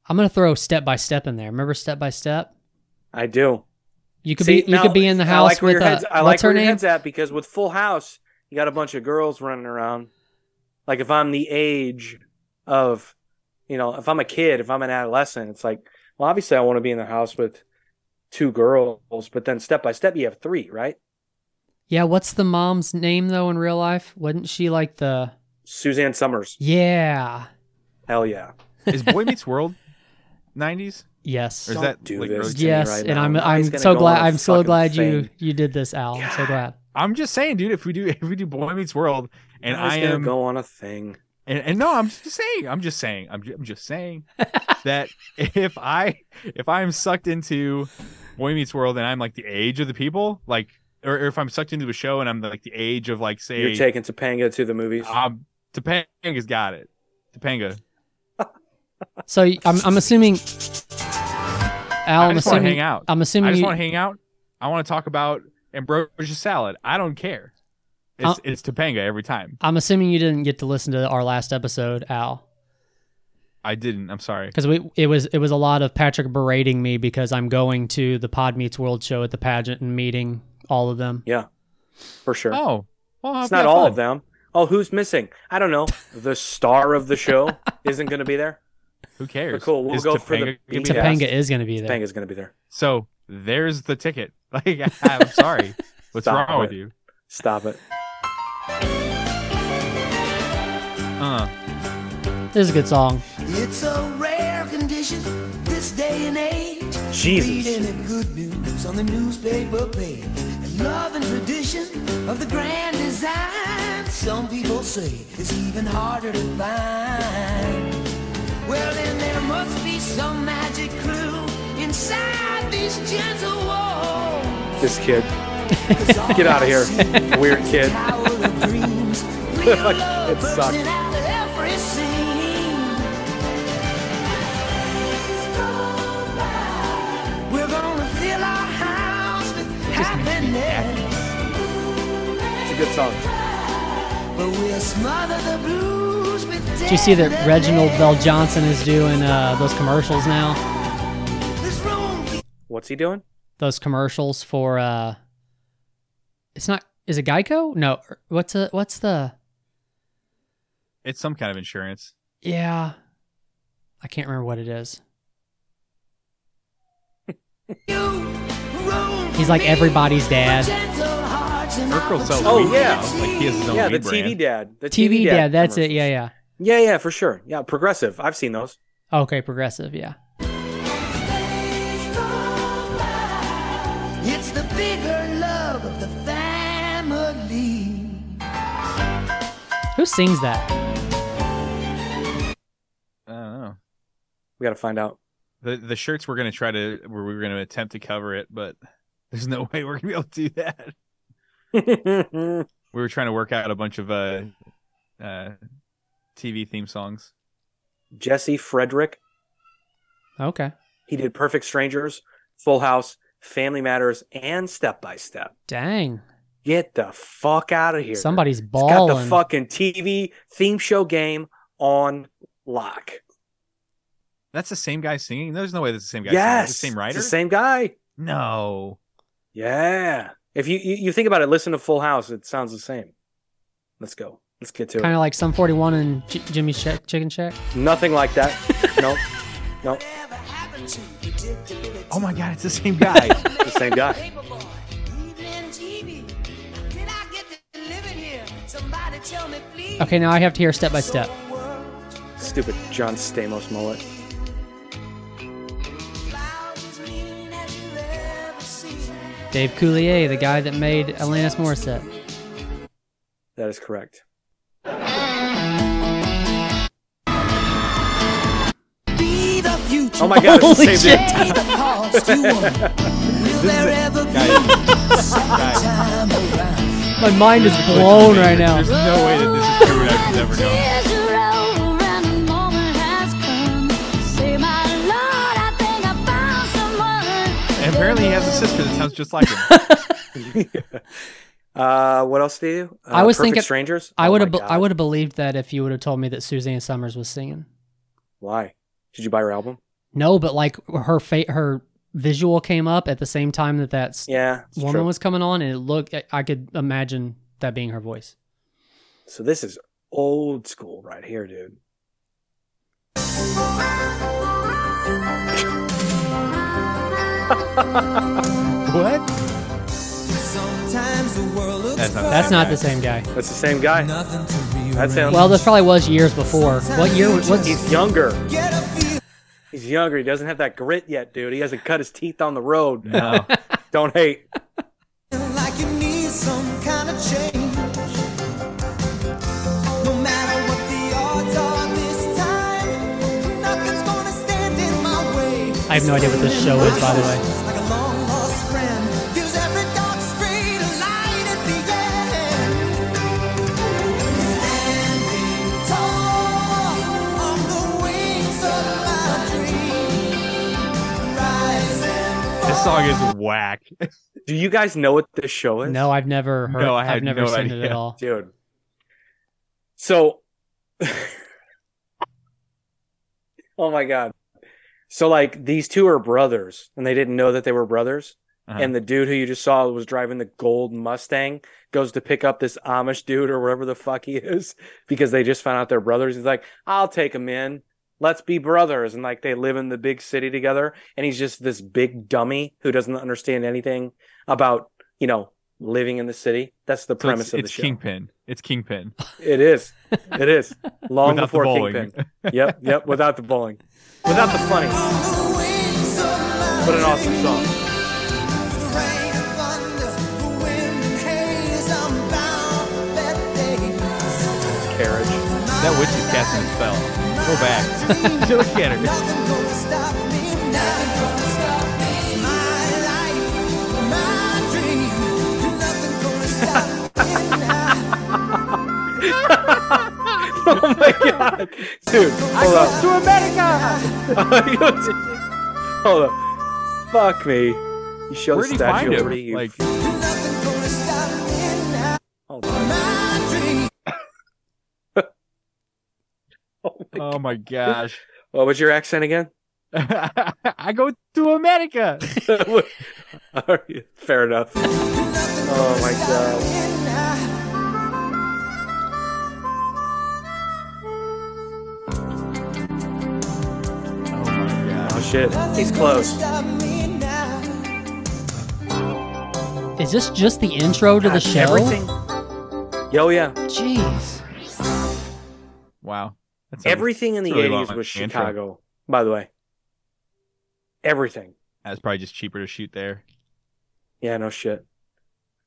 I'm gonna throw Step by Step in there. Remember Step by Step? I do. You could See, be you now, could be in the I house like where with your uh, head's, I what's like her where your name? head's at because with Full House, you got a bunch of girls running around. Like if I'm the age of, you know, if I'm a kid, if I'm an adolescent, it's like, well, obviously I want to be in the house with two girls, but then step by step you have three, right? Yeah, what's the mom's name though in real life? Wasn't she like the Suzanne Somers, Yeah. hell yeah. Is Boy Meets World *laughs* 90s? Yes. Or is Don't that do like this early- to me yes, right and now. I'm Now I'm so glad on a I'm so glad you thing. you did this, Al. I'm so glad. I'm just saying, dude. If we do if we do Boy Meets World, and Now he's I gonna am go on a thing. And, and no, I'm just saying. I'm just saying. I'm, ju- I'm just saying *laughs* that if I if I'm sucked into Boy Meets World and I'm like the age of the people, like, or, or if I'm sucked into a show and I'm like the age of like say, You're taking Topanga to the movies. um, Topanga's got it. Topanga. *laughs* So y- I'm, I'm assuming. Al, I I'm just want to assuming. hang out. I'm I just you, want to hang out. I want to talk about ambrosia salad. I don't care. It's Uh, it's Topanga every time. I'm assuming you didn't get to listen to our last episode, Al, I didn't. I'm sorry. because we it was it was a lot of Patrick berating me because I'm going to the Pod Meets World show at the pageant and meeting all of them. yeah, for sure. Oh, well, it's not all of them. Oh, who's missing? I don't know. The star of the show *laughs* isn't going to be there. Who cares? But cool, we'll Is go for the Topanga gonna be Yeah. there? Topanga is going to be there. Topanga's going to be there. So there's the ticket. *laughs* Like I'm sorry. *laughs* What's Stop wrong it. with you? Stop it. Uh, This is a good song. It's a rare condition this day and age. Jesus. Reading the good news on the newspaper page. And love and tradition of the grand design. Some people say it's even harder to find. Well, then there must be some magic clue inside these gentle walls. This kid. Get out of here, weird kid. *laughs* *laughs* It sucked. Good song. but we'll smother the blues with Do you see that Reginald VelJohnson is doing uh, those commercials now? What's he doing? Those commercials for uh, it's not. Is it Geico? No. What's a what's the? it's some kind of insurance. Yeah, I can't remember what it is. He's like everybody's dad. Urkel sells Oh, weed yeah. now. Like he has his own Yeah, the TV brand. dad. The TV dad. That's it. Yeah, yeah. Yeah, yeah, for sure. Yeah, progressive. I've seen those. Okay, progressive. Yeah. It's the bigger love of the family. Who sings that? I don't know. We got to find out. The the shirts we're gonna try to we we're gonna attempt to cover it, but there's no *laughs* way we're gonna be able to do that. *laughs* We were trying to work out a bunch of uh uh TV theme songs. Jesse Frederick. Okay. He did Perfect Strangers, Full House, Family Matters, and Step by Step. Dang. Get the fuck out of here. Somebody's He's got the fucking TV theme show game on lock. That's the same guy singing. There's no way that's the same guy. yes, singing. the same writer. It's the same guy. No. Yeah. If you, you you think about it, listen to Full House. It sounds the same. Let's go. Let's get to it. Kind of like Sum 41 and J- Jimmy's Shack, Chicken Shack. Nothing like that. *laughs* no, no, Whatever happened to predictability? Oh my god, it's the same guy. *laughs* the same guy. Paperboy, evening TV. Did I get to live it here? Somebody tell me, please. Okay, now I have to hear step by step. Stupid John Stamos mullet. Dave Coulier, the guy that made Alanis Morissette. That is correct. Be the future. Oh my god, it's the Holy same shit. dude. Be the cost you want. Will there ever be a second time around? My mind is blown right now. There's no way that this is true I've never known. Apparently he has a sister that sounds just like him. *laughs* Uh, what else do you? Uh, I was Perfect thinking- Strangers. I Oh would my have. I would have believed that if you would have told me that Suzanne Somers was singing. Why? Did you buy her album? No, but like her fa- her visual came up at the same time that that Yeah, woman true. was coming on, and it looked. I- I could imagine that being her voice. So this is old school right here, dude. *laughs* what? Sometimes the world looks That's not- That's not the same guy. That's the same guy. nothing to rearrange. That's him. Well, this probably was years before. What year? What's He's younger. Get a feel He's younger. He doesn't have that grit yet, dude. He hasn't cut his teeth on the road. No. Don't hate. like have no idea what this show is, by the way. Like a long lost friend, gives every dark street a light at the end. Standing tall on the wings of my dream, rising. This song is whack. *laughs* Do you guys know what this show is? No, I've never heard. No, I I've never no seen it at all. dude. So, *laughs* oh my god. So like these two are brothers, and they didn't know that they were brothers. Uh-huh. And the dude who you just saw was driving the gold Mustang goes to pick up this Amish dude or whatever the fuck he is *laughs* because they just found out they're brothers. He's like, I'll take him in. Let's be brothers. And like they live in the big city together. And he's just this big dummy who doesn't understand anything about, you know, living in the city. That's the So premise it's, of it's the show. Kingpin. It's Kingpin. It is. It is. *laughs* Long Without the before. Kingpin. *laughs* Yep, yep, without the bowling. Without the funny. What an awesome song. Carriage. That witch is casting a spell. Go back. Look at her. God. *laughs* Dude, hold up. to America. *laughs* hold up. Fuck me. You show Where'd the Statue find of him? Liberty. Like, Hold on. *laughs* oh my oh gosh. What was your accent again? I go to America. Fair enough. Oh my god. Shit. He's close. Is this just the intro to the God, show? Everything. Yo, yeah. Jeez. Wow. That's a- Everything in the really 80s long was intro. Chicago, by the way. Everything. That's probably just cheaper to shoot there. Yeah, no shit.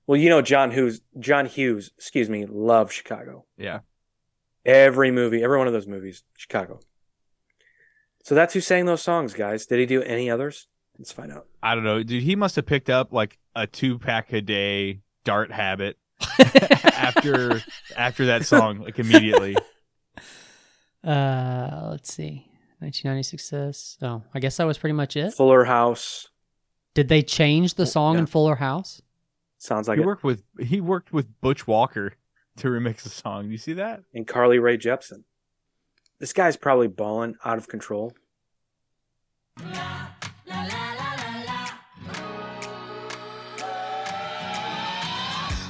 Well, you know John Hughes, John Hughes, excuse me, loved Chicago. Yeah. Every movie, every one of those movies, Chicago. So that's who sang those songs, guys. Did he do any others? Let's find out. I don't know, dude. He must have picked up like a two pack a day dart habit *laughs* after after that song, like immediately. *laughs* Uh, let's see. 1996 says. Oh, I guess that was pretty much it. Fuller House. Did they change the song in Fuller House? Sounds like he it. worked with he worked with Butch Walker to remix the song. Do you see that? And Carly Rae Jepsen. This guy's probably balling out of control.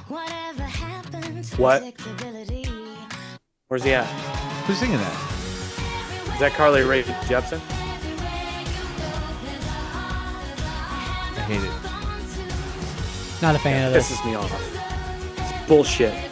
Whatever happened to What? Where's he at? Who's singing that? Is that Carly Rae Jepsen? I hate it. Not a fan of this. Pisses me off. It's bullshit.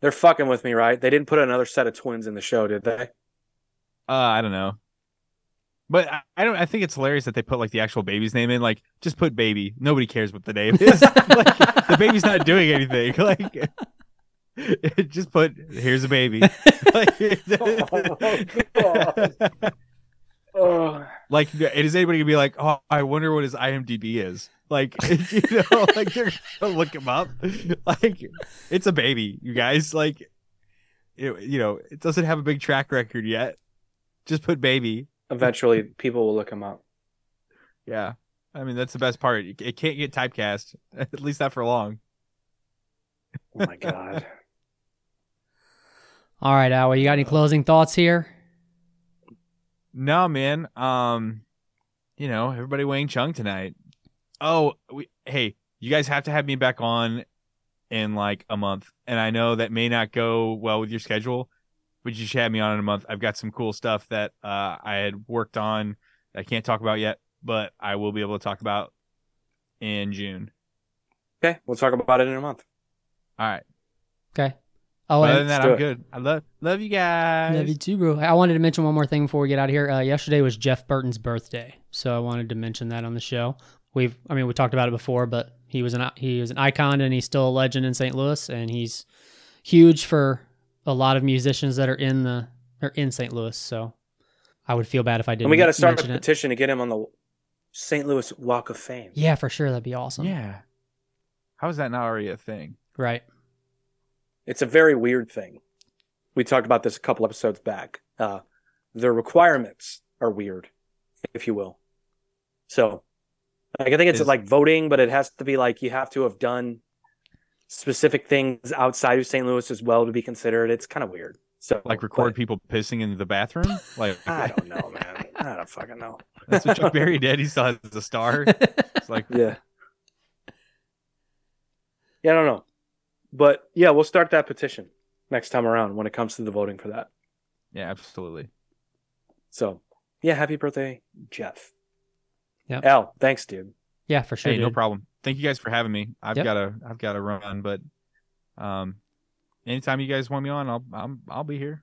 They're fucking with me, right? They didn't put another set of twins in the show, did they? Uh, I don't know. But I, I don't. I think it's hilarious that they put like the actual baby's name in. Like, just put baby. Nobody cares what the name is. *laughs* like, the baby's not doing anything. *laughs* Like, *laughs* just put here's a baby. like, Oh, like, is anybody gonna be like, oh, I wonder what his IMDb is? Like, *laughs* you know, like they're gonna look him up. *laughs* Like, it's a baby, you guys. Like, it, you know, it doesn't have a big track record yet. Just put baby. eventually, people will look him up. Yeah. I mean, that's the best part. It it can't get typecast, *laughs* at least not for long. Oh my god. All right, Al, you got any closing thoughts here? No, man. Um, you know, everybody Wang Chung tonight. Oh, we, hey, you guys have to have me back on in like a month, and I know that may not go well with your schedule, but you should have me on in a month. I've got some cool stuff that uh, I had worked on. that I can't talk about yet, but I will be able to talk about in June. Okay, we'll talk about it in a month. All right. Okay. Oh, Other than that, I'm it. good. I love love you guys. Love you too, bro. I wanted to mention one more thing before we get out of here. Uh, yesterday was Jeff Burton's birthday, so I wanted to mention that on the show. We've, I mean, we talked about it before, but he was an he was an icon, and he's still a legend in St. Louis, and he's huge for a lot of musicians that are in the are in St. Louis. So I would feel bad if I didn't. and we got to start a mention it. petition to get him on the St. Louis Walk of Fame. Yeah, for sure, that'd be awesome. Yeah. How is that not already a thing? right. It's a very weird thing. We talked about this a couple episodes back. Uh, the requirements are weird, if you will. So, like, I think it's Is- like voting, but it has to be like you have to have done specific things outside of St. Louis as well to be considered. It's kind of weird. So, Like record but people pissing in the bathroom? Like *laughs* I don't know, man. I don't fucking know. *laughs* that's what Chuck Berry did. He still has a star. It's like *laughs* Yeah. Yeah, I don't know. But yeah, we'll start that petition next time around when it comes to the voting for that. yeah, absolutely. So, yeah, happy birthday, Jeff. Yep. Al, thanks, dude. Yeah, for sure. hey, no problem. Thank you guys for having me. I've Yep. got to I've got to run, but um, anytime you guys want me on, I'll I'm, I'll be here.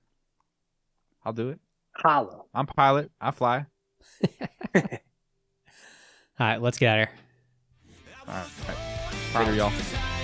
I'll do it. Holla. I'm pilot. I fly. *laughs* All right, let's get out of here. All right. All right. Later, y'all.